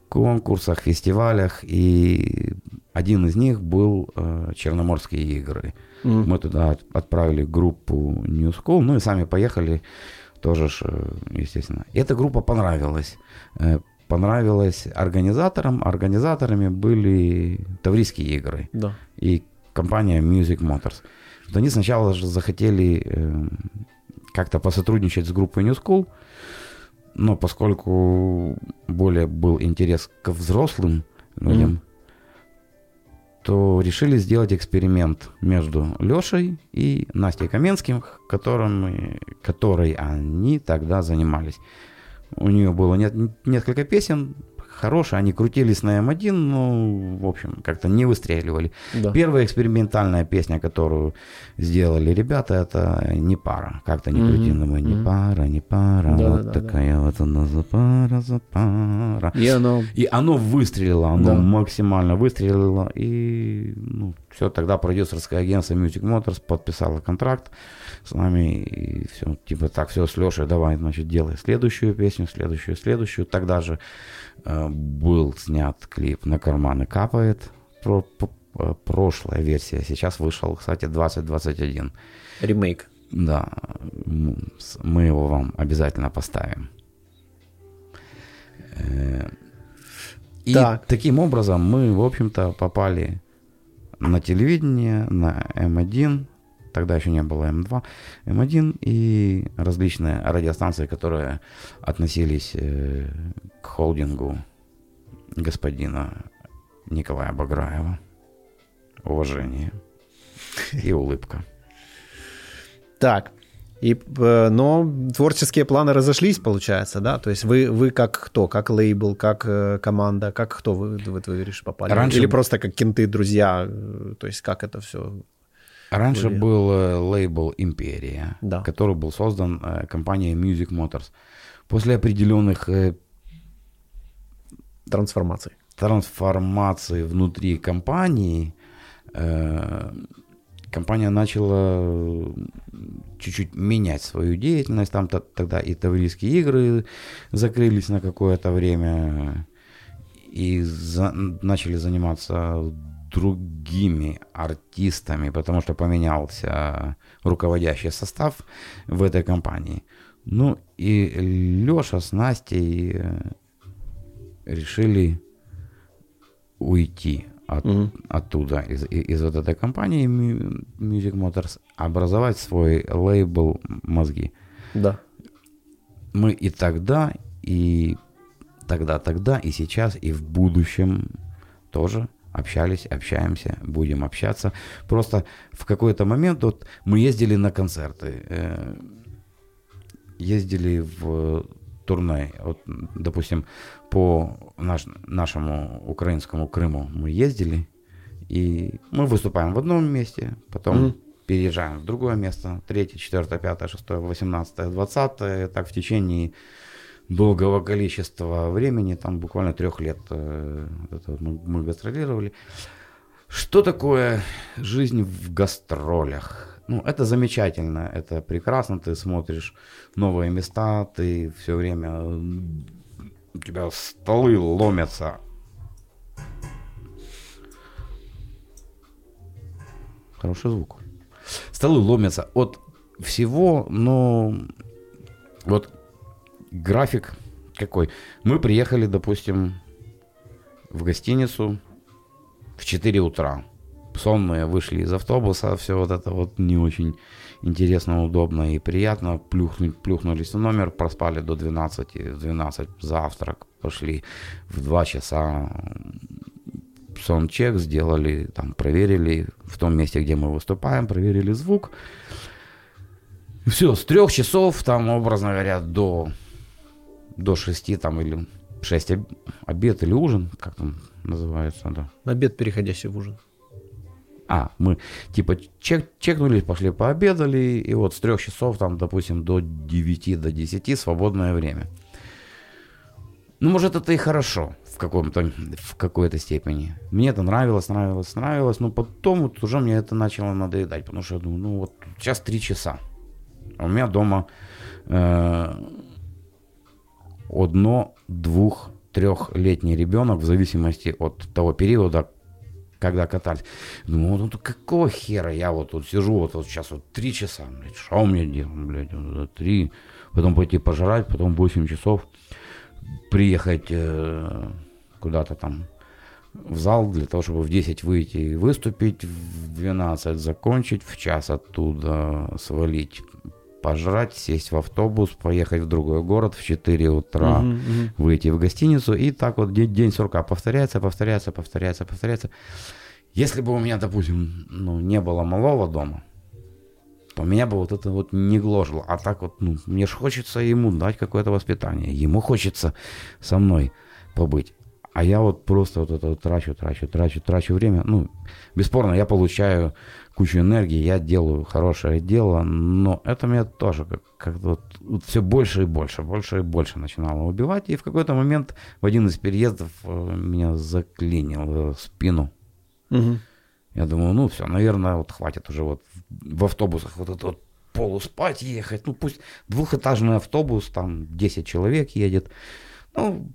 конкурсах, фестивалях, и один из них был э, Черноморские игры. Мгм. Мы туда от- отправили группу New School, ну и сами поехали тоже, ж, э, естественно. Эта группа понравилась. Э, Понравилась организаторам. Организаторами были Таврийские игры Да. и компания Music Motors. Вот они сначала же захотели э, как-то посотрудничать с группой New School, но поскольку более был интерес к взрослым людям, Мгм. то решили сделать эксперимент между Лешей и Настей Каменским, которыми, которой они тогда занимались. У нее было нет- несколько песен, хорошие, они крутились на М1, но, в общем, как-то не выстреливали. Да. Первая экспериментальная песня, которую сделали ребята, это «Не пара». Как-то не крути, но мы «Не пара, не пара, Да, вот да, да, такая вот она за пара, за пара». И оно... И оно выстрелило, оно Да. максимально выстрелило. И ну, все, тогда продюсерское агентство Music Motors подписало контракт с нами. И все, типа так, все, с Лешей, давай, значит, делай следующую песню, следующую, следующую. Тогда же был снят клип «На карманы капает». Про, п- э, прошлая версия. Сейчас вышел, кстати, 2021. Ремейк. Да, мы его вам обязательно поставим. Э, И Так. таким образом мы, в общем-то, попали на телевидение, на М1, тогда еще не было М2, М1 и различные радиостанции, которые относились э, к холдингу господина Николая Баграева. Уважение и улыбка. Так. И, э, но творческие планы разошлись, получается, да? То есть вы, вы как кто? Как лейбл, как э, команда, как кто вы, вы, вы говоришь, попали? Раньше- Или просто как кенты, друзья? То есть как это все? Раньше Были. был э, лейбл «Империя», Да. который был создан э, компанией Music Motors. После определенных э, Трансформации. трансформаций внутри компании компания начала чуть-чуть менять свою деятельность. Там то- тогда и таврийские игры закрылись на какое-то время и за- начали заниматься другими артистами, потому что поменялся руководящий состав в этой компании. Ну и Леша с Настей э, решили уйти от- Мгм. оттуда, из, из вот этой компании Mu- Music Motors, образовать свой лейбл «Мозги». Да. Мы и тогда, и тогда, тогда, и сейчас, и в будущем тоже общались, общаемся, будем общаться. Просто в какой-то момент вот мы ездили на концерты, э, ездили в турне, вот, допустим, по наш- нашему украинскому Крыму мы ездили, и мы выступаем в одном месте, потом Мгм. переезжаем в другое место, третье, четвертое, пятое, шестое, восемнадцатое, двадцатое, так в течение долгого количества времени, там буквально трех лет э, мы, гастролировали. Что такое жизнь в гастролях? Ну, это замечательно, это прекрасно, ты смотришь новые места, ты все время, у тебя столы ломятся. Хороший звук. Столы ломятся от всего, но вот график какой. Мы приехали, допустим, в гостиницу в 4 утра. Сонные вышли из автобуса, все вот это вот не очень интересно, удобно и приятно. Плюхнули, плюхнулись в номер, проспали до 12, в 12 завтрак, пошли в 2 часа сон-чек сделали, там проверили в том месте, где мы выступаем, проверили звук. Все, с трех часов, там, образно говоря, до, до шести, там, или 6 обед или ужин, как там называется, да. Обед, переходящий в ужин. А, мы типа чек, чекнули, пошли пообедали, и вот с трех часов, там, допустим, до 9, до 10 свободное время. Ну, может, это и хорошо в, каком-то, в какой-то степени. Мне это нравилось, нравилось, нравилось, но потом вот уже мне это начало надоедать, потому что я думаю, ну вот сейчас 3 часа. А у меня дома э, одно, двух, трехлетний ребенок в зависимости от того периода, когда катались. Думаю, вот, ну какого хера я вот тут сижу, вот, вот сейчас вот три часа, блядь, что мне делать, блядь, вот три, потом пойти пожрать, потом 8 часов приехать э, куда-то там в зал для того, чтобы в 10 выйти и выступить, в 12 закончить, в час оттуда свалить, пожрать, сесть в автобус, поехать в другой город в 4 утра, Мгм, мгм. выйти в гостиницу, и так вот день, день сурка повторяется, повторяется, повторяется, повторяется. Если бы у меня, допустим, ну, не было малого дома, то меня бы вот это вот не гложило. А так вот, ну, мне же хочется ему дать какое-то воспитание. Ему хочется со мной побыть. А я вот просто вот это вот трачу, трачу, трачу, трачу время. Ну, бесспорно, я получаю кучу энергии, я делаю хорошее дело, но это меня тоже как, как вот, вот все больше и больше, больше и больше начинало убивать. И в какой-то момент в один из переездов э, меня заклинило спину. Мгм. Я думаю, ну все, наверное, вот хватит уже вот в автобусах вот это вот полуспать ехать. Ну пусть двухэтажный автобус, там 10 человек едет. Ну,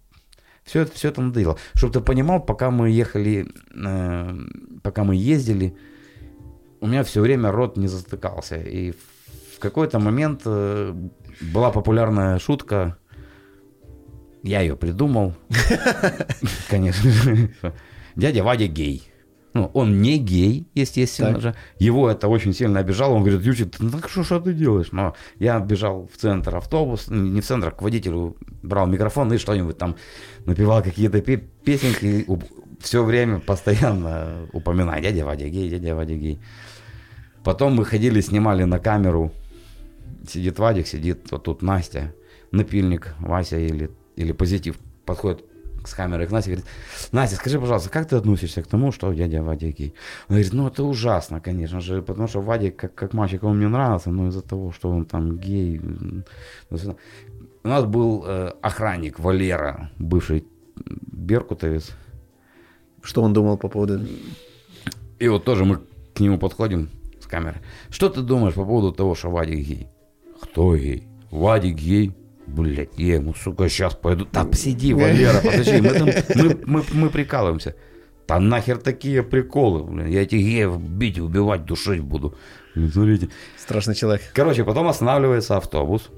все это, все это надоело. Чтобы ты понимал, пока мы ехали, э, пока мы ездили, у меня все время рот не затыкался. И в какой-то момент э, была популярная шутка, я ее придумал, конечно же. Дядя Вадя гей. Ну, он не гей, естественно Так. же. Его это очень сильно обижало. Он говорит, ты, ну что, что ты делаешь? Но я бежал в центр автобус, не в центр, а к водителю, брал микрофон и что-нибудь там напевал какие-то пе- песенки. Все время постоянно упоминаю, дядя Вадя гей, дядя Вадя гей. Потом мы ходили, снимали на камеру. Сидит Вадик, сидит вот тут Настя, напильник, Вася или, или позитив подходит с камерой к Насте и говорит, Настя, скажи, пожалуйста, как ты относишься к тому, что дядя Вадя гей? Он говорит, ну это ужасно, конечно же, потому что Вадик как, как мальчик, он мне нравился, но из-за того, что он там гей. ну. У нас был э, охранник Валера, бывший беркутовец, Что он думал по поводу... И вот тоже мы к нему подходим камеры. Что ты думаешь по поводу того, что Вадик гей? Кто гей? Вадик гей? Блять, я ему, сука, сейчас пойду. Да посиди, Валера, подожди, мы, там, мы, мы, мы прикалываемся. Да нахер такие приколы, блин, я этих геев бить, убивать, душить буду. Смотрите. Страшный человек. Короче, потом останавливается автобус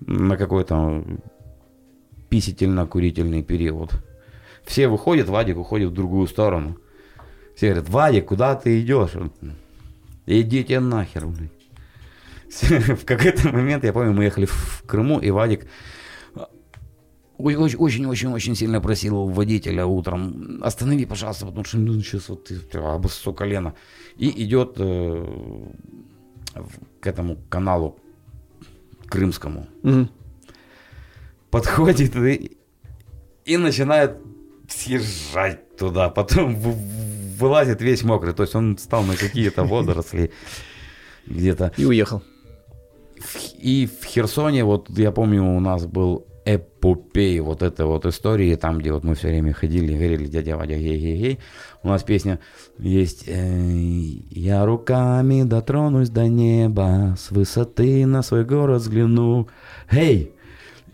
на какой-то писительно-курительный период. Все выходят, Вадик уходит в другую сторону. Все говорят, Вадик, куда ты идешь? Идите нахер, блин. В какой-то момент, я помню, мы ехали в Крыму, и Вадик очень-очень-очень сильно просил водителя утром, останови, пожалуйста, потому что ну, сейчас вот ты обоссу колено. И идет э, к этому каналу крымскому. Мгм. Подходит и, и начинает съезжать туда. Потом в- вылазит весь мокрый. То есть он стал на какие-то водоросли где-то. И уехал. В- И в Херсоне, вот я помню, у нас был эпопей вот этой вот истории, там, где вот мы все время ходили, говорили, дядя Вадя, гей-гей-гей. У нас песня есть «Я руками дотронусь до неба, с высоты на свой город взгляну». Гей!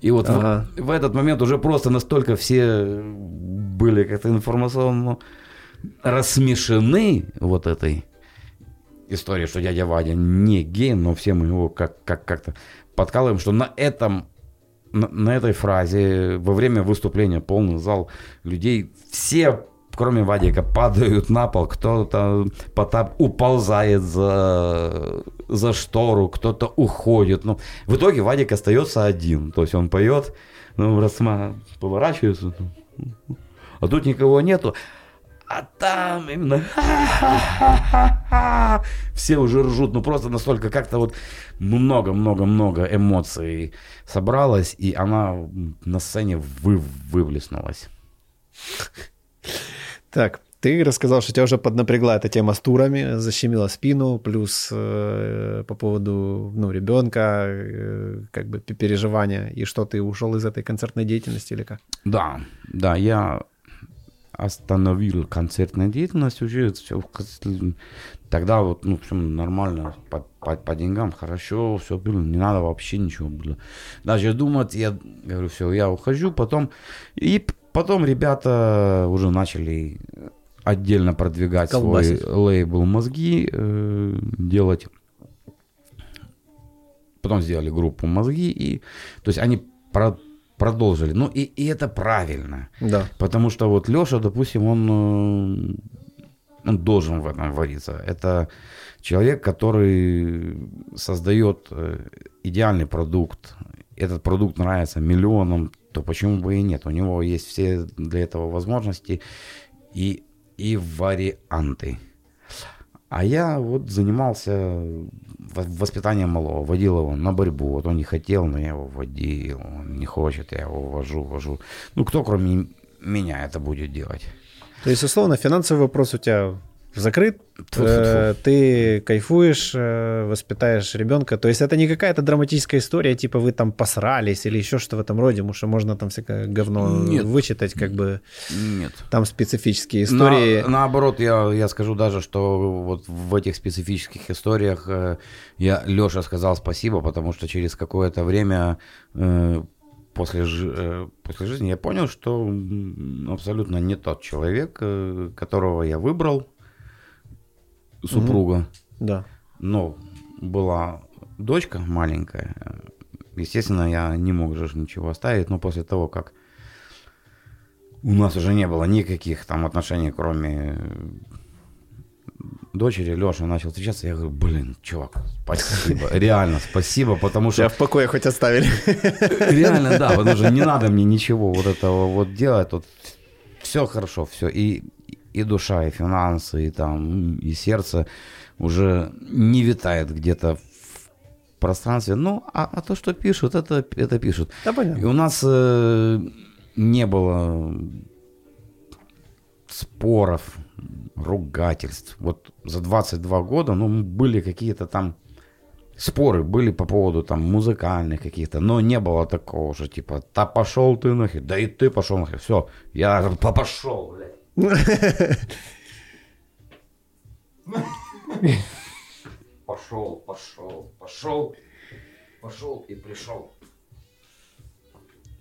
И вот в- Ага. в, этот момент уже просто настолько все были как-то информационно рассмешены вот этой истории, что дядя Вадя не гей, но все мы его как, как, как-то подкалываем, что на этом на, на этой фразе во время выступления полный зал людей, все, кроме Вадика, падают на пол, кто-то потап уползает за, за штору, кто-то уходит. Ну, в итоге Вадик остается один, то есть он поет, ну, рассма... поворачивается, ну, а тут никого нету. А там именно все уже ржут, ну просто настолько как-то вот много-много-много эмоций собралось, и она на сцене вы, выплеснулась. Так, ты рассказал, что тебя уже поднапрягла эта тема с турами, защемила спину, плюс э, по поводу ну, ребенка, э, как бы переживания, и что ты ушел из этой концертной деятельности или как? Да, да, я остановил концертную деятельность уже все тогда вот ну все нормально по, по, по деньгам хорошо все было не надо вообще ничего было даже думать я говорю все я ухожу потом и потом ребята уже начали отдельно продвигать Колбасить. свой лейбл мозги э, делать потом сделали группу мозги и то есть они про- продолжили ну и, и это правильно Да. Потому что вот Леша, допустим, он, э, он должен в этом вариться. Это человек, который создает э, идеальный продукт. Этот продукт нравится миллионам, то почему бы и нет? У него есть все для этого возможности и, и варианты. А я вот занимался во- воспитанием малого, водил его на борьбу. Вот он не хотел, но я его водил. Он не хочет, я его вожу, вожу. Ну, кто кроме меня это будет делать. То есть, условно, финансовый вопрос у тебя закрыт, э, ты кайфуешь, э, воспитаешь ребенка. То есть это не какая-то драматическая история, типа вы там посрались или еще что в этом роде, потому что можно там всякое говно Нет. вычитать, как бы Нет. там специфические истории. На- наоборот, я, я скажу даже, что вот в этих специфических историях э, я Леша сказал спасибо, потому что через какое-то время после, после жизни я понял, что абсолютно не тот человек, которого я выбрал, супруга. Да. Но была дочка маленькая. Естественно, я не мог же ничего оставить, но после того, как у нас уже не было никаких там отношений, кроме э, дочери, Леша начал встречаться, я говорю, блин, чувак, спасибо, реально спасибо, потому что Тебя в покое хоть оставили. Реально, да, потому что не надо мне ничего вот этого вот делать. Тут все хорошо, все. И, и душа, и финансы, и там, и сердце уже не витает где-то в пространстве. Ну, а, а то, что пишут, это, это пишут. Да, И понятно. у нас э, не было споров, ругательств. Вот за 22 года, ну, были какие-то там споры были по поводу там музыкальных каких-то, но не было такого же, типа, да пошел ты нахер, да и ты пошел нахер, все, я говорю, «Па- пошел, блядь. Пошел, пошел, пошел, пошел и пришел.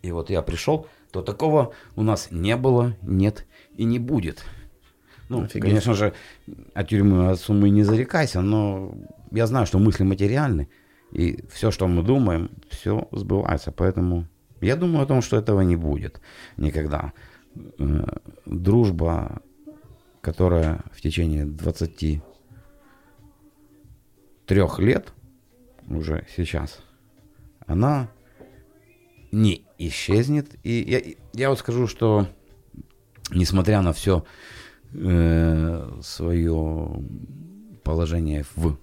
И вот я пришел, то такого у нас не было, нет и не будет. Ну, Офигеть. конечно же, от тюрьмы, от суммы не зарекайся, но я знаю, что мысли материальны, и все, что мы думаем, все сбывается. Поэтому я думаю о том, что этого не будет никогда. Э, Дружба, которая в течение 23 лет уже сейчас, она не исчезнет. И я, я вот скажу, что несмотря на все свое положение в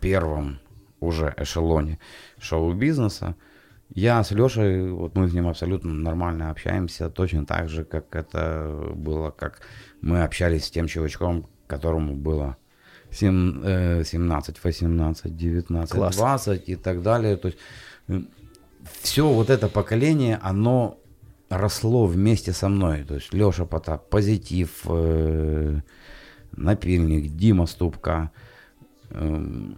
первом уже эшелоне шоу-бизнеса, я с Лешей, вот мы с ним абсолютно нормально общаемся, точно так же, как это было, как мы общались с тем чувачком, которому было сем- э, 17, 18, 19, Класс. 20 и так далее. То есть все вот это поколение, оно росло вместе со мной. То есть Леша Потап, Позитив, э, Напильник, Дима Ступка. Эм,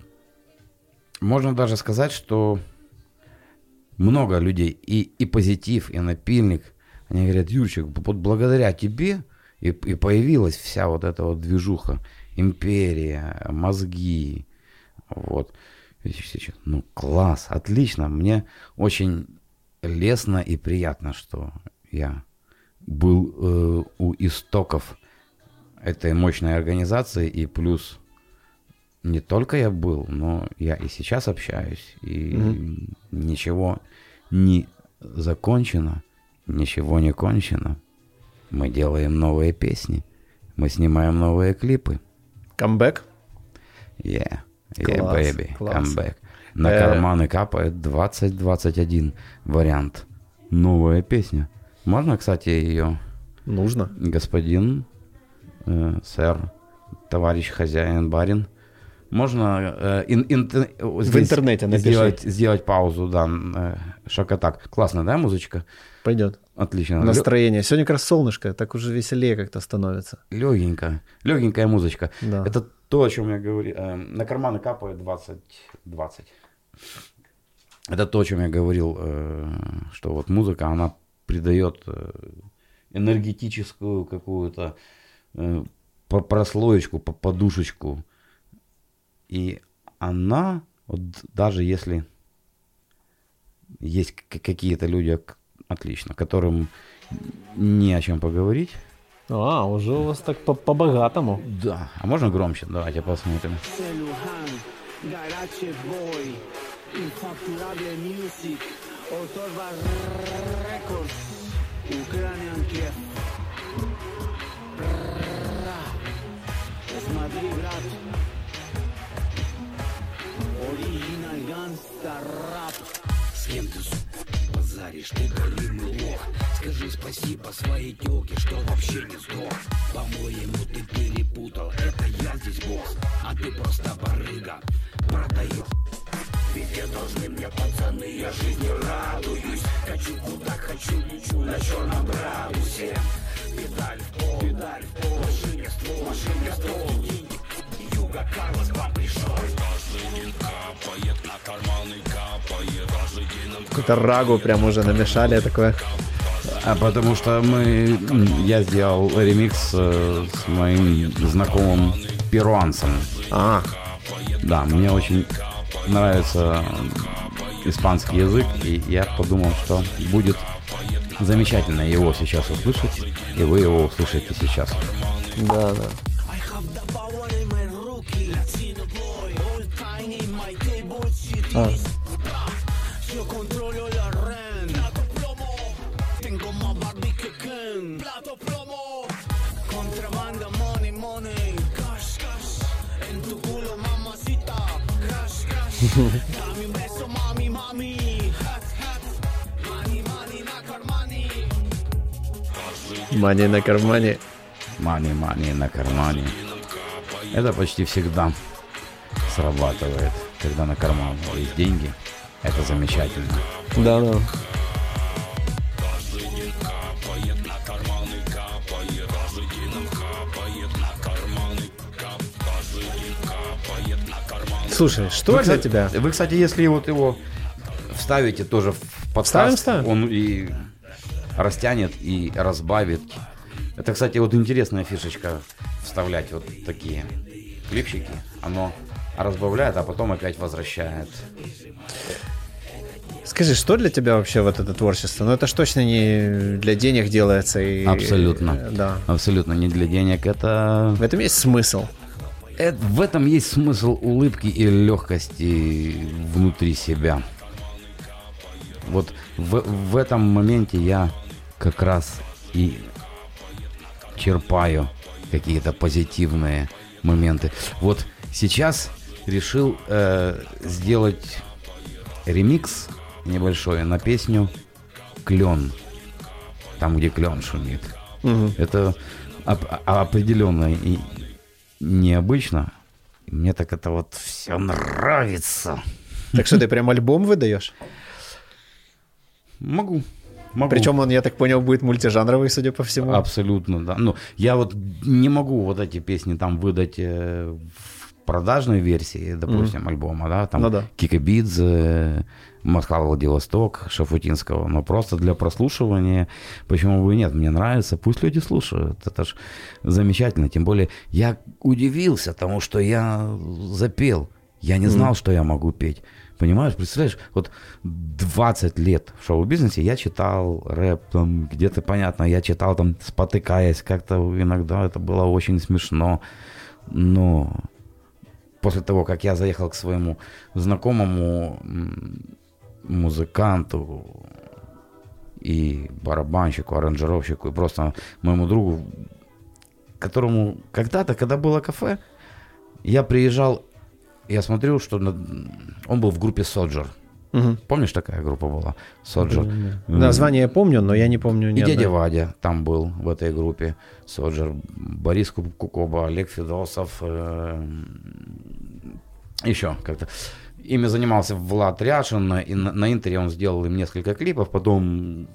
Можно даже сказать, что много людей, и, и Позитив, и Напильник, они говорят, Юрчик, вот благодаря тебе и, и появилась вся вот эта вот движуха, империя, мозги, вот. Ну, класс, отлично. Мне очень лестно и приятно, что я был э, у истоков этой мощной организации, и плюс не только я был, но я и сейчас общаюсь, и ничего не закончено, ничего не кончено. Мы делаем новые песни, мы снимаем новые клипы. Камбэк. Yeah, yeah, Класс, baby, класс. back. На Э, карманы капает 2021 вариант. Новая песня. Можно, кстати, ее Нужно. господин, э, сэр, товарищ хозяин, барин. Можно э, ин- ин- э, здесь интернете напиши. сделать, сделать паузу, да, э, шаг-атак. Классно, да, музычка? Пойдет. Отлично. Настроение. Сегодня как раз солнышко, так уже веселее как-то становится. Легенькая, легенькая музычка. Да. Это то, о чем я говорил. Э, на карманы капает 20-20. Это то, о чем я говорил, э, что вот музыка, она придает э, энергетическую какую-то прослоечку, по- подушечку. И она, вот даже если есть какие-то люди, к- отлично, которым не о чем поговорить, А, уже у вас так по- по-богатому. да. А можно громче? Давайте посмотрим. Celuhan, Garache Boy, Infacturable Original Gangsta Rap. базаришь, ты голимый лох. Скажи спасибо своей тёлке, что вообще не сдох. По-моему, ты перепутал, это я здесь босс А ты просто барыга, продаёшь Везде должны мне пацаны, я жизни радуюсь. Хочу куда хочу, лечу на черном градусе Педаль в пол, педаль в пол, машине ствол, машине ствол. Юга Карлос к вам пришел Каждый день капает, на карманы капает Какую-то рагу прям уже намешали такое. А потому что мы, я сделал ремикс э, с моим знакомым перуанцем. А, Да, мне очень нравится испанский язык, и я подумал, что будет замечательно его сейчас услышать, и вы его услышите сейчас. да, да. I Мани на кармане. Мани, мани на кармане. Это почти всегда срабатывает, когда на карман есть деньги. Это замечательно. Да, да. Слушай, что Вы, для кстати- тебя? Вы, кстати, если вот его вставите тоже в подкаст, Вставим, вставим. он и растянет, и разбавит. Это, кстати, вот интересная фишечка вставлять вот такие клипчики. Оно разбавляет, а потом опять возвращает. Скажи, что для тебя вообще вот это творчество? Ну, это ж точно не для денег делается. И, Абсолютно. э, Да. Абсолютно не для денег. Это В этом есть смысл. Э, В этом есть смысл улыбки и легкости внутри себя. Вот в, в этом моменте я как раз и черпаю какие-то позитивные моменты. Вот сейчас решил э, сделать ремикс небольшой на песню «Клен». Там, где клен шумит. Это оп- а- определенно и необычно. Мне так это вот все нравится. Так что ты прям альбом выдаешь? Могу. Могу. Причем он, я так понял, будет мультижанровый, судя по всему. Абсолютно, да. Ну, я вот не могу вот эти песни там выдать э, в продажной версии, допустим, альбома, да, там Ну да. Кикабидзе, Москва, Владивосток, Шафутинского, но просто для прослушивания, почему бы и нет, мне нравится, пусть люди слушают, это ж замечательно, тем более я удивился тому, что я запел, я не знал, что я могу петь. Понимаешь, представляешь, вот 20 лет в шоу-бизнесе я читал рэп, там где-то понятно, я читал там спотыкаясь, как-то иногда это было очень смешно, но после того, как я заехал к своему знакомому музыканту и барабанщику, аранжировщику, и просто моему другу, которому когда-то, когда было кафе, я приезжал, я смотрю, что на- он был в группе Соджер. Мгм. Помнишь, такая группа была? Соджер. Название я помню, но я не помню ни И дядя одной. Вадя там был в этой группе. Соджер, Борис Ку- Кукоба, Олег Федосов. э, еще как-то. Ими занимался Влад Ряшин, и на, на Интере он сделал им несколько клипов, потом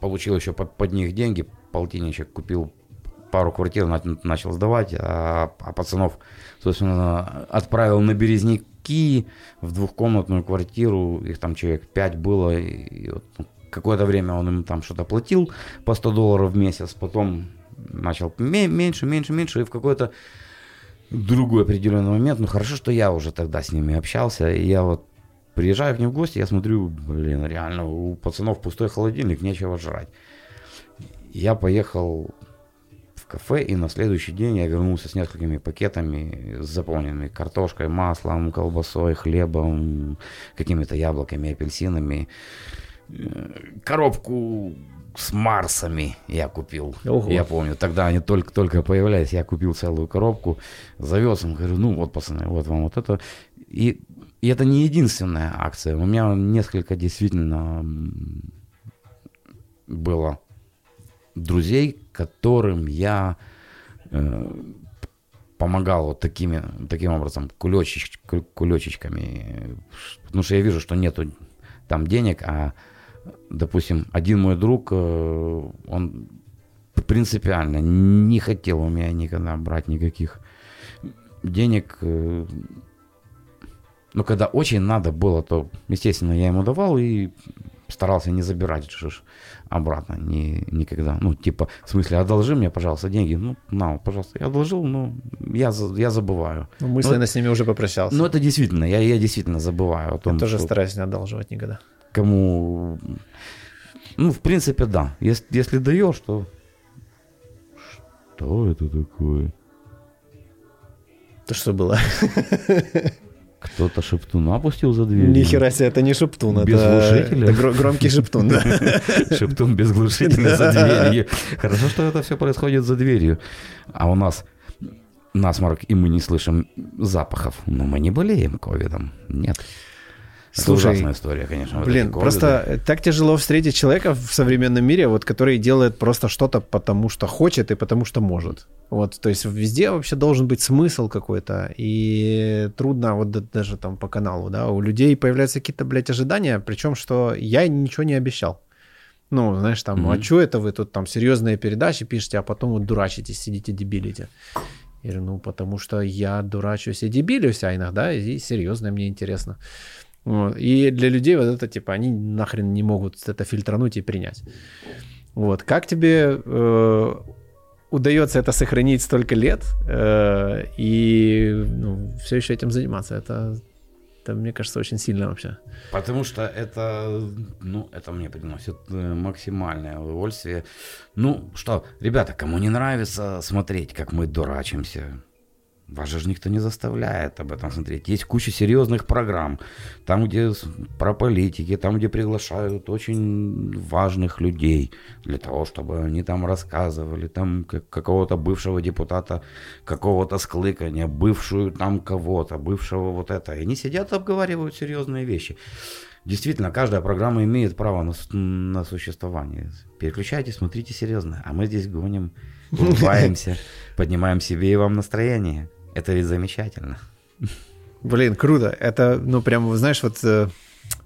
получил еще под, под них деньги, полтинничек, купил пару квартир, на- начал сдавать, а, а пацанов, собственно, отправил на Березники в двухкомнатную квартиру, их там человек пять было, и, и вот, ну, какое-то время он им там что-то платил по 100 долларов в месяц, потом начал ме- меньше, меньше, меньше, и в какой-то другой определенный момент, ну хорошо, что я уже тогда с ними общался, и я вот приезжаю к ним в гости, я смотрю, блин, реально, у пацанов пустой холодильник, нечего жрать. Я поехал в кафе, и на следующий день я вернулся с несколькими пакетами, заполненными картошкой, маслом, колбасой, хлебом, какими-то яблоками, апельсинами. Э, Коробку с Марсами я купил. Ого. Я помню, тогда они только-только появлялись, я купил целую коробку, завез им, говорю, ну вот, пацаны, вот вам вот это. И, и это не единственная акция. У меня несколько действительно было друзей, которым я э, помогал вот такими, таким образом, кулечич, ку- кулечечками. Потому что я вижу, что нету там денег, а, допустим, один мой друг, э, он принципиально не хотел у меня никогда брать никаких денег. э, Ну, когда очень надо было, то, естественно, я ему давал и старался не забирать обратно ни, никогда. Ну, типа, в смысле, одолжи мне, пожалуйста, деньги. Ну, на, пожалуйста, я одолжил, но я, за- я забываю. Ну, мысленно с ними уже попрощался. Ну, это действительно, я, я действительно забываю о том, я тоже что стараюсь не одалживать никогда. Кому... Ну, в принципе, да. Если, если даешь, то... Что это такое? То что было? Кто-то шептуна опустил за дверь? Нихера себе, это не шептун, Без это, глушителя? это гро- громкий шептун. да. Шептун без глушителя за дверью. Хорошо, что это все происходит за дверью. А у нас насморк, и мы не слышим запахов. Но мы не болеем ковидом. Нет. Это Слушай, ужасная история, конечно. вот Блин, ковиды. просто э, так тяжело встретить человека в современном мире, вот, который делает просто что-то потому, что хочет и потому, что может. Вот, то есть везде вообще должен быть смысл какой-то, и трудно вот да- даже там по каналу, да, у людей появляются какие-то, блядь, ожидания, причем, что я ничего не обещал. Ну, знаешь, там, а Мгм. что это вы тут там серьезные передачи пишете, а потом вот дурачитесь, сидите, дебилите. Я говорю, ну, потому что я дурачусь и дебилюсь, а иногда и серьезно мне интересно. Вот. И для людей вот это, типа, они нахрен не могут это фильтрануть и принять. Вот. Как тебе э, удается это сохранить столько лет э, и ну, все еще этим заниматься? Это, это, мне кажется, очень сильно вообще. Потому что это, ну, это мне приносит э, максимальное удовольствие. Ну, что, ребята, кому не нравится смотреть, как мы дурачимся, вас же никто не заставляет об этом смотреть. Есть куча серьезных программ, там, где про политики, там, где приглашают очень важных людей для того, чтобы они там рассказывали, там как- какого-то бывшего депутата, какого-то склыкания, бывшую там кого-то, бывшего вот это. И они сидят, обговаривают серьезные вещи. Действительно, каждая программа имеет право на, на существование. Переключайтесь, смотрите серьезно. А мы здесь гоним, улыбаемся, поднимаем себе и вам настроение. Это ведь замечательно. Блин, круто. Это, ну, прям, знаешь, вот э,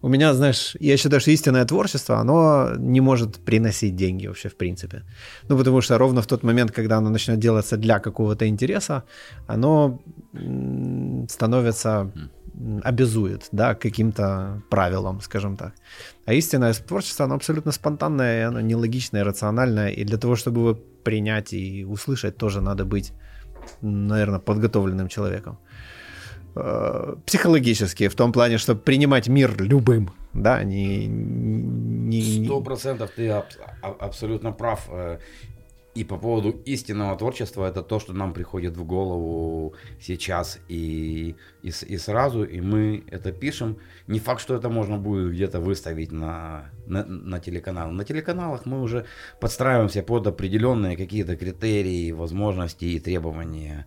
у меня, знаешь, я считаю, что истинное творчество, оно не может приносить деньги вообще, в принципе. Ну, потому что ровно в тот момент, когда оно начнет делаться для какого-то интереса, оно становится обязует, да, каким-то правилам, скажем так. А истинное творчество, оно абсолютно спонтанное, оно нелогичное, рациональное, и для того, чтобы его принять и услышать, тоже надо быть, наверное, подготовленным человеком э, психологически, в том плане, чтобы принимать мир любым, да, не... Сто процентов ты аб- абсолютно прав. И по поводу истинного творчества, это то, что нам приходит в голову сейчас и, и, и сразу, и мы это пишем. Не факт, что это можно будет где-то выставить на, на, на телеканал. На телеканалах мы уже подстраиваемся под определенные какие-то критерии, возможности и требования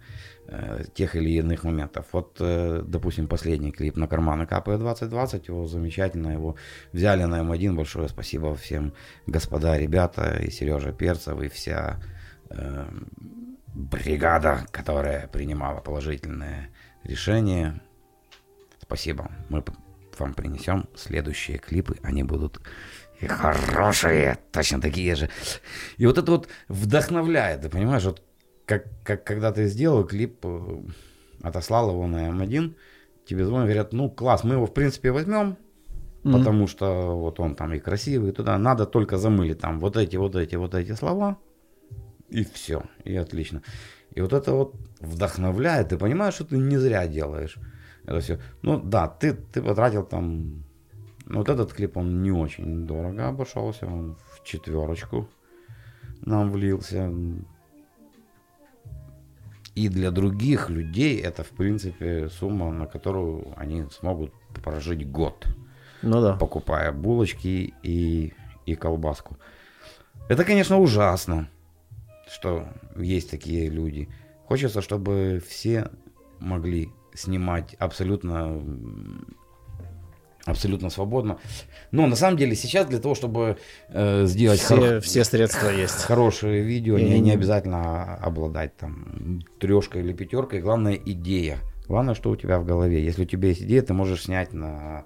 тех или иных моментов. Вот, э, допустим, последний клип на карманы капает 2020, его замечательно, его взяли на М1, большое спасибо всем господа, ребята, и Сережа Перцев, и вся э, бригада, которая принимала положительное решение. Спасибо, мы вам принесем следующие клипы, они будут и хорошие, точно такие же. И вот это вот вдохновляет, ты понимаешь, вот как, как когда ты сделал клип, э, отослал его на М1, тебе звонят, говорят, ну класс, мы его в принципе возьмем, потому что вот он там и красивый, и туда надо только замылить там вот эти, вот эти, вот эти слова, и все, и отлично. И вот это вот вдохновляет, ты понимаешь, что ты не зря делаешь это все. Ну да, ты, ты потратил там, ну, вот этот клип, он не очень дорого обошелся, он в четверочку нам влился. И для других людей это, в принципе, сумма, на которую они смогут прожить год, Ну да. покупая булочки и, и колбаску. Это, конечно, ужасно, что есть такие люди. Хочется, чтобы все могли снимать абсолютно абсолютно свободно. Но на самом деле сейчас для того, чтобы э, сделать Все, хоро- все средства есть. хорошее видео, не, не- обязательно обладать там трешкой или пятеркой. Главное идея. Главное, что у тебя в голове. Если у тебя есть идея, ты можешь снять на...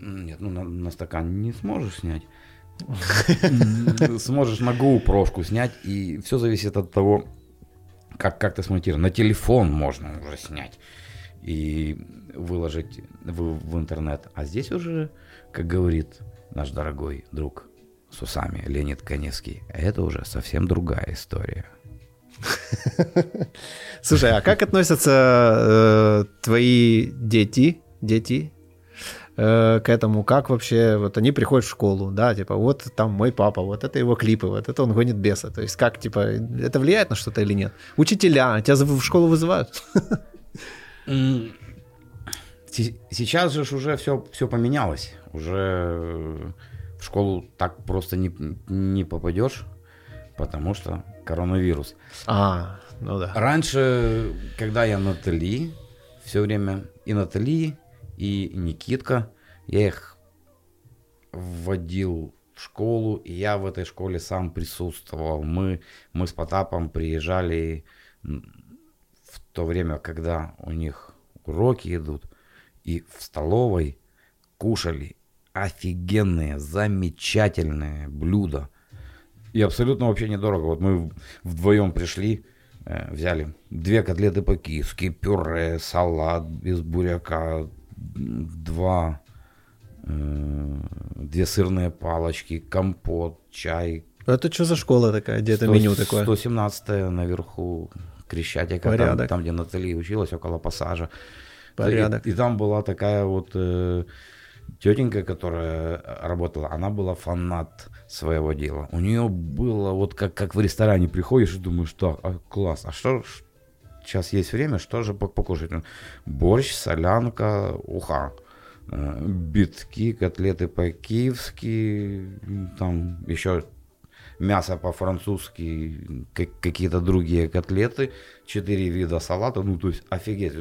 Нет, ну на, на стакан не сможешь снять. Сможешь на GoPro снять, и все зависит от того, как, как ты смонтируешь. На телефон можно уже снять и выложить в, в интернет. А здесь уже, как говорит наш дорогой друг с усами Леонид Коневский, это уже совсем другая история. Слушай, а как относятся э, твои дети, дети э, к этому? Как вообще, вот они приходят в школу, да, типа, вот там мой папа, вот это его клипы, вот это он гонит беса. То есть как, типа, это влияет на что-то или нет? Учителя, тебя в школу вызывают? Сейчас же уже все, все поменялось. Уже э, в школу так просто не, не попадешь, потому что коронавирус. А, ну да. Раньше, когда я Натали, все время и Натали, и Никитка, я их вводил в школу, и я в этой школе сам присутствовал. Мы, мы с Потапом приезжали то время, когда у них уроки идут, и в столовой кушали офигенные, замечательные блюда. И абсолютно вообще недорого. Вот мы вдвоем пришли, э, взяли две котлеты по-киевски, пюре, салат без буряка, два, э, две сырные палочки, компот, чай. Это что за школа такая, где это Сто- меню такое? 117 наверху Крещатика, там, Порядок. там, где Натали училась, около пассажа. Порядок. И, и там была такая вот э, тетенька, которая работала, она была фанат своего дела. У нее было вот как, как в ресторане приходишь и думаешь, так, а, класс, а что сейчас есть время, что же пок- покушать? Борщ, солянка, уха. Э, Битки, котлеты по-киевски, там еще мясо по-французски, как- какие-то другие котлеты, четыре вида салата, ну то есть офигеть.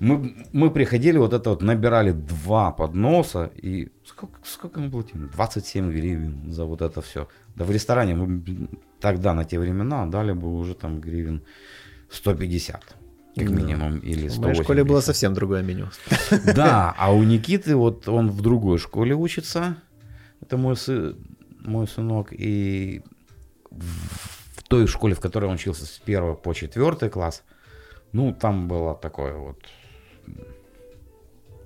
Мы, мы приходили, вот это вот, набирали два подноса, и сколько, сколько мы платили? 27 гривен за вот это все. Да в ресторане мы тогда, на те времена, дали бы уже там гривен 150, как Да. минимум, или В 180. моей школе было совсем другое меню. Да, а у Никиты вот он в другой школе учится. Это мой, сы- мой сынок. И в, той школе, в которой он учился с первого по четвертый класс, ну, там было такое вот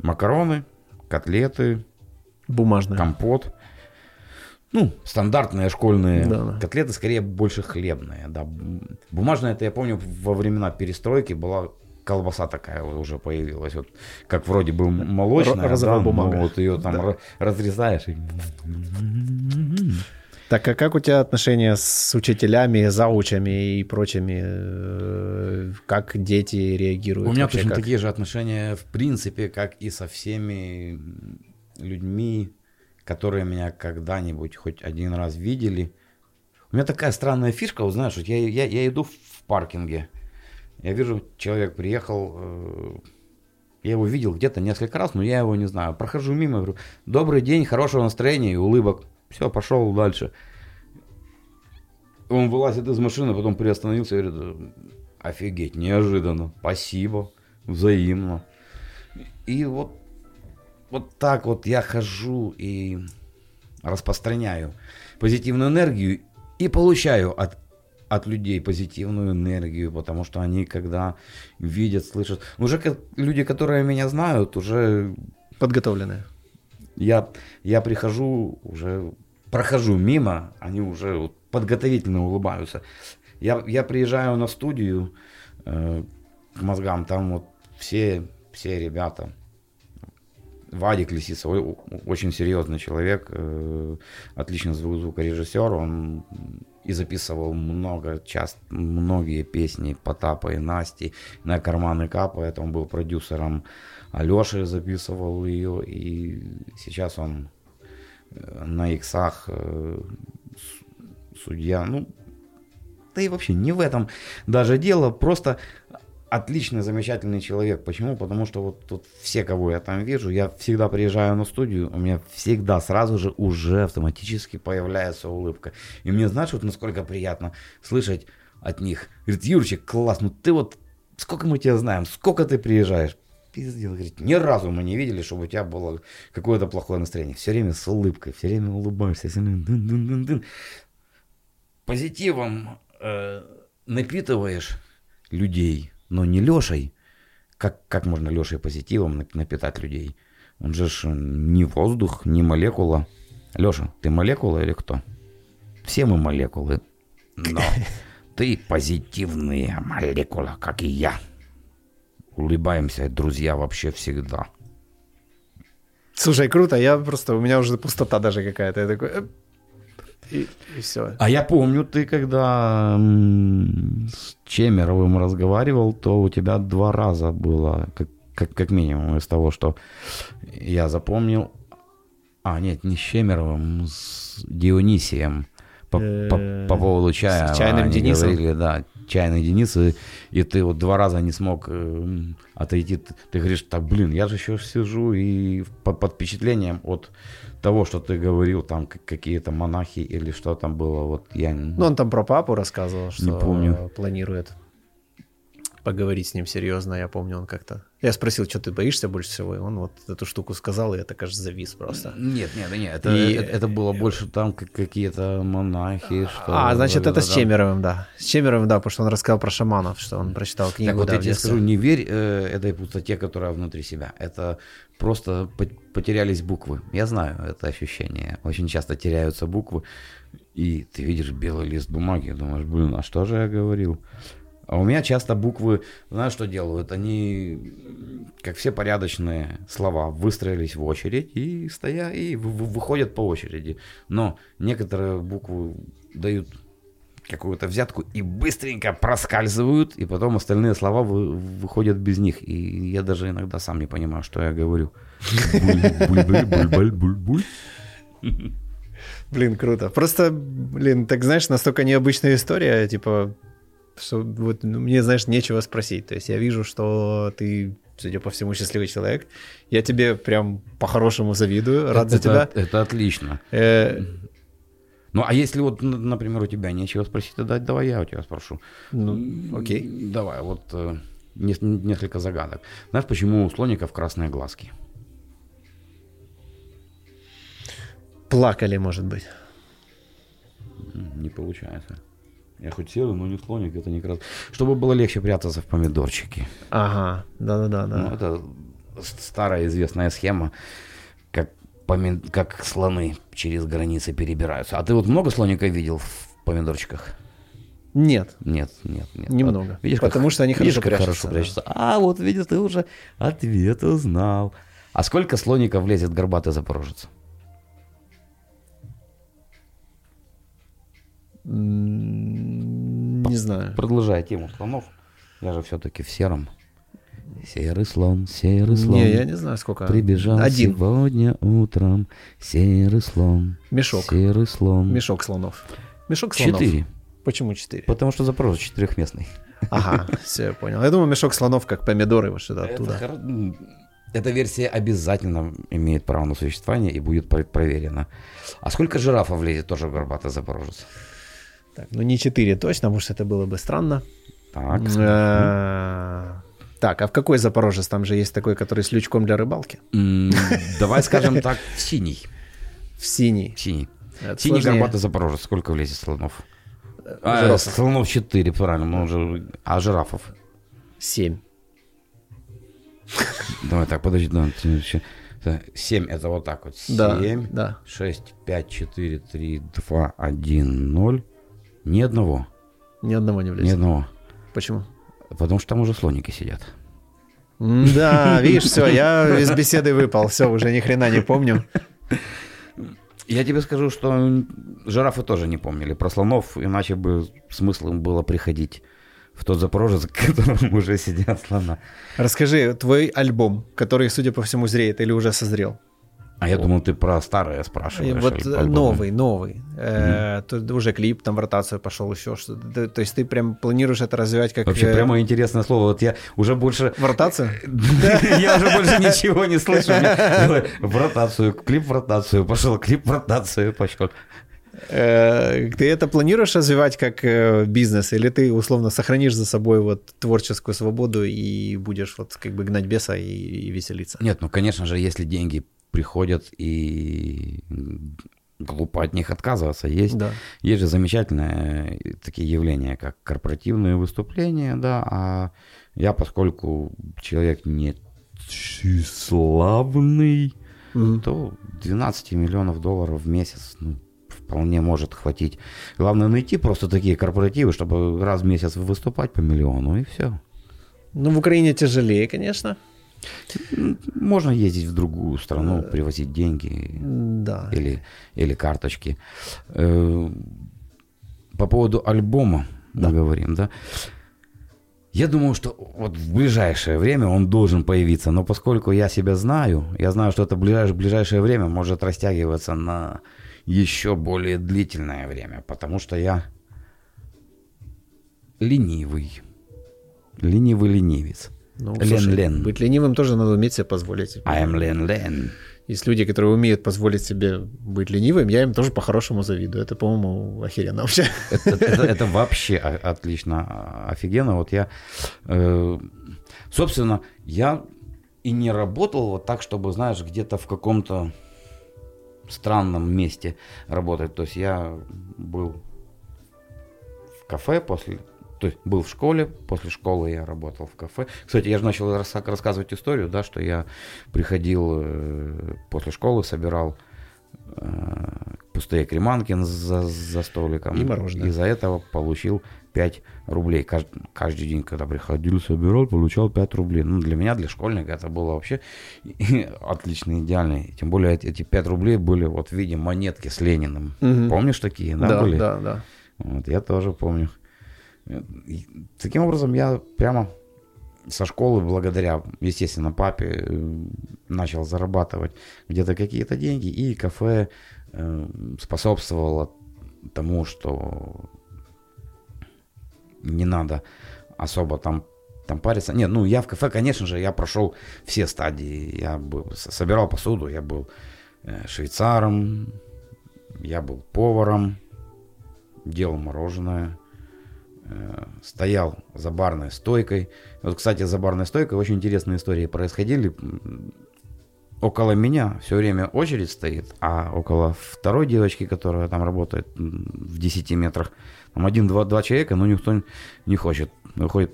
макароны, котлеты, Бумажное. компот. Ну, стандартные школьные Да, да. котлеты, скорее больше хлебные. Да. Б- Бумажные, это я помню, во времена перестройки была колбаса такая вот уже появилась. Вот, как вроде бы молочная, да, бумага. вот ее там Да. ра- разрезаешь. и- Так, а как у тебя отношения с учителями, заучами и прочими? Как дети реагируют? У меня вообще точно как? такие же отношения, в принципе, как и со всеми людьми, которые меня когда-нибудь хоть один раз видели. У меня такая странная фишка, вот знаешь, вот я, я, я иду в паркинге, я вижу, человек приехал, э, я его видел где-то несколько раз, но я его не знаю. Прохожу мимо, говорю, добрый день, хорошего настроения и улыбок. Все, пошел дальше. Он вылазит из машины, потом приостановился и говорит, офигеть, неожиданно, спасибо, взаимно. И вот, вот так вот я хожу и распространяю позитивную энергию и получаю от, от людей позитивную энергию, потому что они, когда видят, слышат, уже люди, которые меня знают, уже Подготовленные. я, я прихожу, уже прохожу мимо, они уже вот подготовительно улыбаются. Я, я приезжаю на студию э, к мозгам, там вот все, все ребята. Вадик Лисица, очень серьезный человек, э, отличный звук звукорежиссер, он и записывал много, часто, многие песни Потапа и Насти на карманы капает, он был продюсером Алеши записывал ее, и сейчас он э, на иксах э, судья, ну, да и вообще не в этом даже дело, просто отличный, замечательный человек. Почему? Потому что вот тут все, кого я там вижу, я всегда приезжаю на студию, у меня всегда сразу же уже автоматически появляется улыбка. И мне, знаешь, вот насколько приятно слышать от них. Говорит, Юрчик, класс, ну ты вот, сколько мы тебя знаем, сколько ты приезжаешь? Пиздец, говорит, ни разу мы не видели, чтобы у тебя было какое-то плохое настроение. Все время с улыбкой, все время улыбаешься, все время дын-дын-дын-дын. позитивом э, напитываешь людей, но не Лешей. Как, как можно Лешей позитивом нап- напитать людей? Он же ж не воздух, не молекула. Леша, ты молекула или кто? Все мы молекулы, но ты позитивная молекула, как и я. Улыбаемся, друзья, вообще всегда. Слушай, круто, я просто, у меня уже пустота даже какая-то. Я такой... э, И, все. А я помню, ты когда с Чемеровым разговаривал, то у тебя два раза было, как, как, как минимум, из того, что я запомнил. А, нет, не с Чемеровым, с Дионисием. По, по, по поводу чая. С чайным Денисом? говорили, да, чайный Денис, и, и ты вот два раза не смог э, отойти. Ты, ты говоришь, так, блин, я же еще сижу и под, под впечатлением от того, что ты говорил, там какие-то монахи или что там было, вот я... Ну, он там про папу рассказывал, что Не помню. планирует поговорить с ним серьезно. Я помню, он как-то... Я спросил, что ты боишься больше всего, и он вот эту штуку сказал, и это, кажется, завис просто. Нет, нет, нет, это, И- это, это было больше там как какие-то монахи, что... А, значит, это с. Чемеровым, да. С Чемеровым, да, потому что он рассказал про шаманов, что он прочитал книгу, Так вот да, я тебе скажу, не верь э, этой пустоте, которая внутри себя. Это просто по- потерялись буквы. Я знаю это ощущение. Очень часто теряются буквы, и ты видишь белый лист бумаги, думаешь, блин, а что же я говорил? А у меня часто буквы, знаешь, что делают? Они, как все порядочные слова, выстроились в очередь и стоя, и вы- вы- выходят по очереди. Но некоторые буквы дают какую-то взятку и быстренько проскальзывают, и потом остальные слова вы- выходят без них. И я даже иногда сам не понимаю, что я говорю. Блин, круто. Просто, блин, так знаешь, настолько необычная история, типа, что вот ну, мне, знаешь, нечего спросить. То есть я вижу, что ты, судя по всему, счастливый человек. Я тебе прям по-хорошему завидую, рад за Это- тебя. Это отлично. Э, Ну, а если вот, например, у тебя нечего спросить, тогда давай я у тебя спрошу. ну, окей. Давай, вот э, нес- несколько загадок. Знаешь, почему у слоников красные глазки? Плакали, может быть. Не получается. Я хоть серый, но не слоник, это не крас. Чтобы было легче прятаться в помидорчике. Ага, да-да-да. Ну, да. это старая известная схема, как, поми- как слоны через границы перебираются. А ты вот много слоников видел в помидорчиках? Нет, Нет, нет, нет. Немного. Вот видишь, как- Потому что они видишь, хорошо как прячутся, хорошо да. прячутся. А вот видишь, ты уже ответ узнал. А сколько слоников влезет горбатый запорожец? Не знаю. Продолжая тему слонов, я же все-таки в сером. Серый слон, серый слон. Не, я не знаю, сколько. Прибежал Один. сегодня утром серый слон. Мешок. Серый слон. Мешок слонов. Мешок слонов. Четыре. Почему четыре? Потому что Запорожье четырехместный. Ага, все, я понял. Я думаю, мешок слонов, как помидоры, вот что-то Это оттуда. хор- Эта версия обязательно имеет право на существование и будет про- проверена. А сколько жирафов влезет тоже в горбатый запорожец? Так, ну не четыре точно, потому что это было бы странно. Так, Так, а в какой Запорожец? Там же есть такой, который с лючком для рыбалки. давай скажем так, в синий. В синий. Синий. Это Синий сложнее. горбатый запорожец. Сколько влезет слонов? А, жирафов. слонов 4, правильно. ну, уже- А жирафов? Семь. Давай так, подожди. ты так, Семь это вот так вот. Да, Семь, да. шесть, пять, четыре, три, два, один, ноль. Ни одного. Ни одного не Ни влезет. одного. Почему? Потому что там уже слоники сидят. Да, видишь, все, я из беседы выпал, все, уже ни хрена не помню. Я тебе скажу, что жирафы тоже не помнили про слонов, иначе бы смысл им было приходить в тот Запорожец, в котором уже сидят слона. Расскажи, твой альбом, который, судя по всему, зреет или уже созрел? А я думал, ты про старое спрашиваешь. Вот э, новый, новый. Э, Тут уже клип там в ротацию пошел, еще что-то. То есть ты прям планируешь это развивать как... Вообще, э, прямо интересное слово. Вот я уже больше... В ротацию? Я уже больше ничего не слышу. В ротацию, клип в ротацию пошел, клип в ротацию пошел. Ты это планируешь развивать как бизнес, или ты условно сохранишь за собой вот творческую свободу и будешь вот как бы гнать беса и, и веселиться? Нет, ну, конечно же, если деньги приходят и глупо от них отказываться. Есть, Да. есть же замечательные э, такие явления, как корпоративные выступления, да, а я, поскольку человек не тщеславный, Мгм. то 12 миллионов долларов в месяц ну, вполне может хватить. Главное найти просто такие корпоративы, чтобы раз в месяц выступать по миллиону, и все. Ну, в Украине тяжелее, конечно. Можно ездить в другую страну, привозить деньги Да. или, или карточки. Э, По поводу альбома мы говорим, да. Я думаю, что вот в ближайшее время он должен появиться, но поскольку я себя знаю, я знаю, что это ближайшее, ближайшее время может растягиваться на еще более длительное время, потому что я ленивый. Ленивый ленивец. Ну, слушай, Лен-лен. Быть ленивым тоже надо уметь себе позволить. I am Лен Лен. Есть люди, которые умеют позволить себе быть ленивым, я им тоже по-хорошему завидую. Это, по-моему, охеренно вообще. Это, это- это вообще отлично, а, офигенно. Вот я, э, собственно, я и не работал вот так, чтобы, знаешь, где-то в каком-то странном месте работать. То есть я был в кафе после, то есть был в школе, после школы я работал в кафе. Кстати, я же начал рас- рассказывать историю, да, что я приходил э, после школы, собирал э, пустые креманки за, за столиком. И мороженое. И за этого получил 5 рублей. Кажд- каждый день, когда приходил, собирал, получал 5 рублей. Ну, для меня, для школьника, это было вообще отлично, идеально. И Тем более эти, эти 5 рублей были вот в виде монетки с Лениным. Мгм. Помнишь такие, да, Да, были? да, да. Вот, я тоже помню. Таким образом, я прямо со школы, благодаря, естественно, папе, э, начал зарабатывать где-то какие-то деньги, и кафе э, способствовало тому, что не надо особо там там париться. Нет, ну я в кафе, конечно же, я прошел все стадии. Я был, собирал посуду, я был э, швейцаром, я был поваром, делал мороженое, стоял за барной стойкой. Вот, кстати, за барной стойкой очень интересные истории происходили. Около меня все время очередь стоит, а около второй девочки, которая там работает в 10 метрах, там один-два два человека, но никто не хочет. Выходит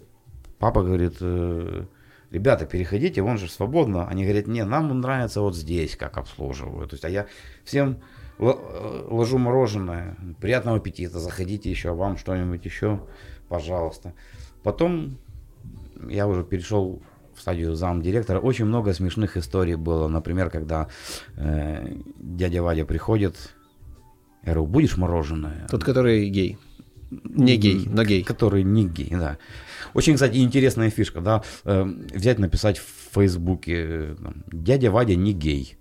папа, говорит, «Э, ребята, переходите, вон же свободно. Они говорят, не, нам нравится вот здесь, как обслуживают. То есть, а я всем э, ложу мороженое, приятного аппетита, заходите еще, вам что-нибудь еще, пожалуйста. Потом я уже перешел в стадию замдиректора. Очень много смешных историй было. Например, когда э, дядя Вадя приходит, я говорю, будешь мороженое? Тот, который гей. Не гей, но гей. Который не гей, да. Очень, кстати, интересная фишка, да, э, взять, написать в Фейсбуке, э, там, дядя Вадя не гей.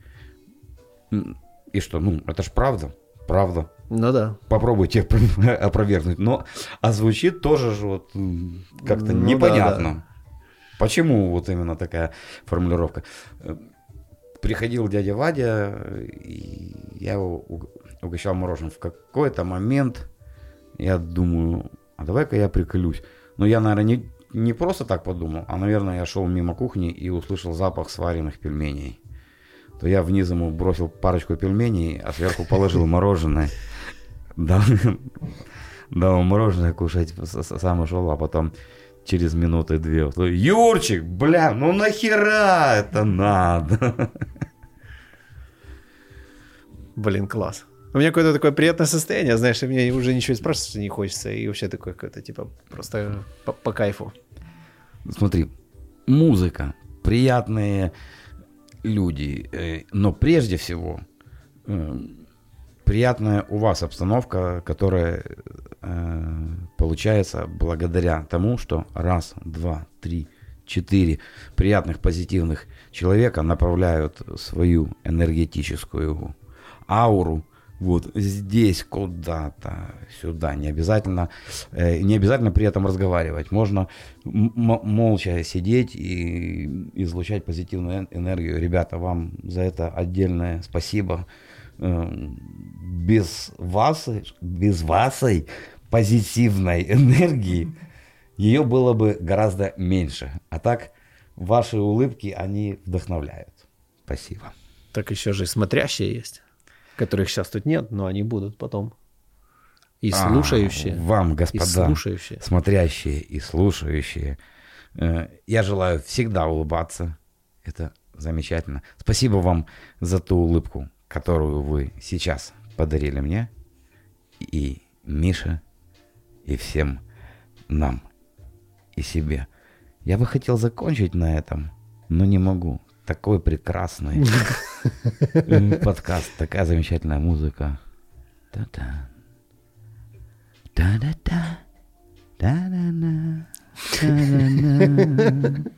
И что, ну, это ж правда, правда. Ну да. Попробуйте опровергнуть. Но, а звучит тоже же вот как-то Ну да, непонятно. Почему вот именно такая формулировка? Э, Приходил дядя Вадя, и я его уг- угощал мороженым. В какой-то момент я думаю, а давай-ка я приколюсь. Но я, наверное, не, не просто так подумал, а, наверное, я шел мимо кухни и услышал запах сваренных пельменей. То я вниз ему бросил парочку пельменей, а сверху положил мороженое. Дал, мороженое кушать, сам ушел, а потом через минуты две. Юрчик, бля, ну нахера это надо? Блин, класс. У меня какое-то такое приятное состояние, знаешь, мне уже ничего спрашивать не хочется, и вообще такое какое-то, типа, просто по, по кайфу. Смотри, музыка, приятные люди, э, но прежде всего э, приятная у вас обстановка, которая э, получается благодаря тому, что раз, два, три, четыре приятных, позитивных человека направляют свою энергетическую ауру вот здесь куда-то, сюда. Не обязательно, э, не обязательно при этом разговаривать. Можно молча сидеть и излучать позитивную энергию. Ребята, вам за это отдельное спасибо. Э, без вас, без вашей позитивной энергии ее было бы гораздо меньше. А так ваши улыбки, они вдохновляют. Спасибо. Так еще же и смотрящие есть которых сейчас тут нет, но они будут потом. И А, слушающие. вам, и господа, слушающие. смотрящие и слушающие, э, я желаю всегда улыбаться. Это замечательно. Спасибо вам за ту улыбку, которую вы сейчас подарили мне и Мише, и всем нам, и себе. Я бы хотел закончить на этом, но не могу. Такой прекрасный подкаст, такая замечательная музыка. Та-та. Та-да-та. Та-да-да. Та-да-да.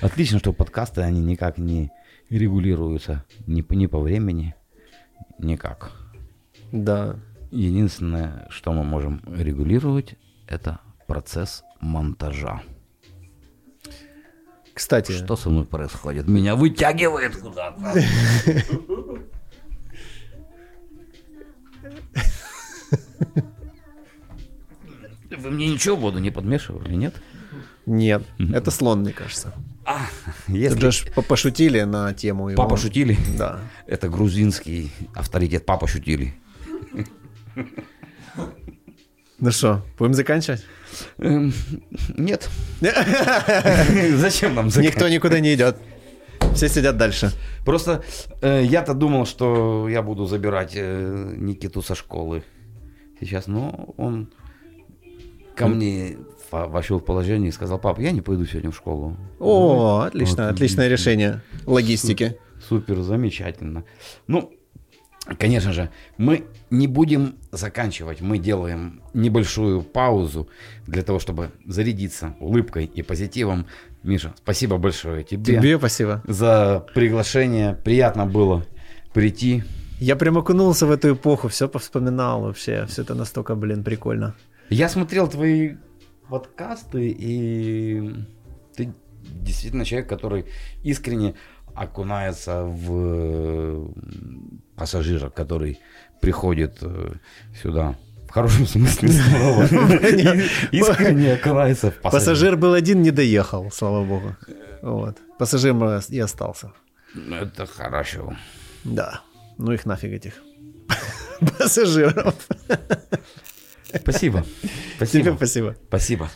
Отлично, что подкасты, они никак не регулируются ни по, ни по времени, никак. Да. Единственное, что мы можем регулировать, это процесс монтажа. Кстати, Что со мной происходит? Меня вытягивает куда-то. Вы мне ничего в воду не подмешивали, нет? нет, это слон, мне кажется. Если Тут же пошутили на тему его. папа шутили, Да. это грузинский авторитет. Папа шутили. Ну что, будем заканчивать? Эм, Нет. Зачем нам Никто никуда не идет. Все сидят дальше. Просто э, я-то думал, что я буду забирать э, Никиту со школы сейчас, но он ко мне вошел в положение и сказал, пап, я не пойду сегодня в школу. О, отлично, Вот. отличное решение логистики. Супер, замечательно. Ну, конечно же, мы не будем заканчивать. Мы делаем небольшую паузу для того, чтобы зарядиться улыбкой и позитивом. Миша, спасибо большое тебе, Тебе спасибо. за приглашение. Приятно было прийти. Я прям окунулся в эту эпоху, все повспоминал вообще. Все это настолько, блин, прикольно. Я смотрел твои подкасты, и ты действительно человек, который искренне окунается в пассажира, который приходит э, сюда. В хорошем смысле слова. Искренне пассажира. Пассажир был один, не доехал, слава богу. Вот. Пассажир и остался. Это хорошо. Да. Ну их нафиг этих пассажиров. Спасибо. Тебе Спасибо. спасибо. Спасибо.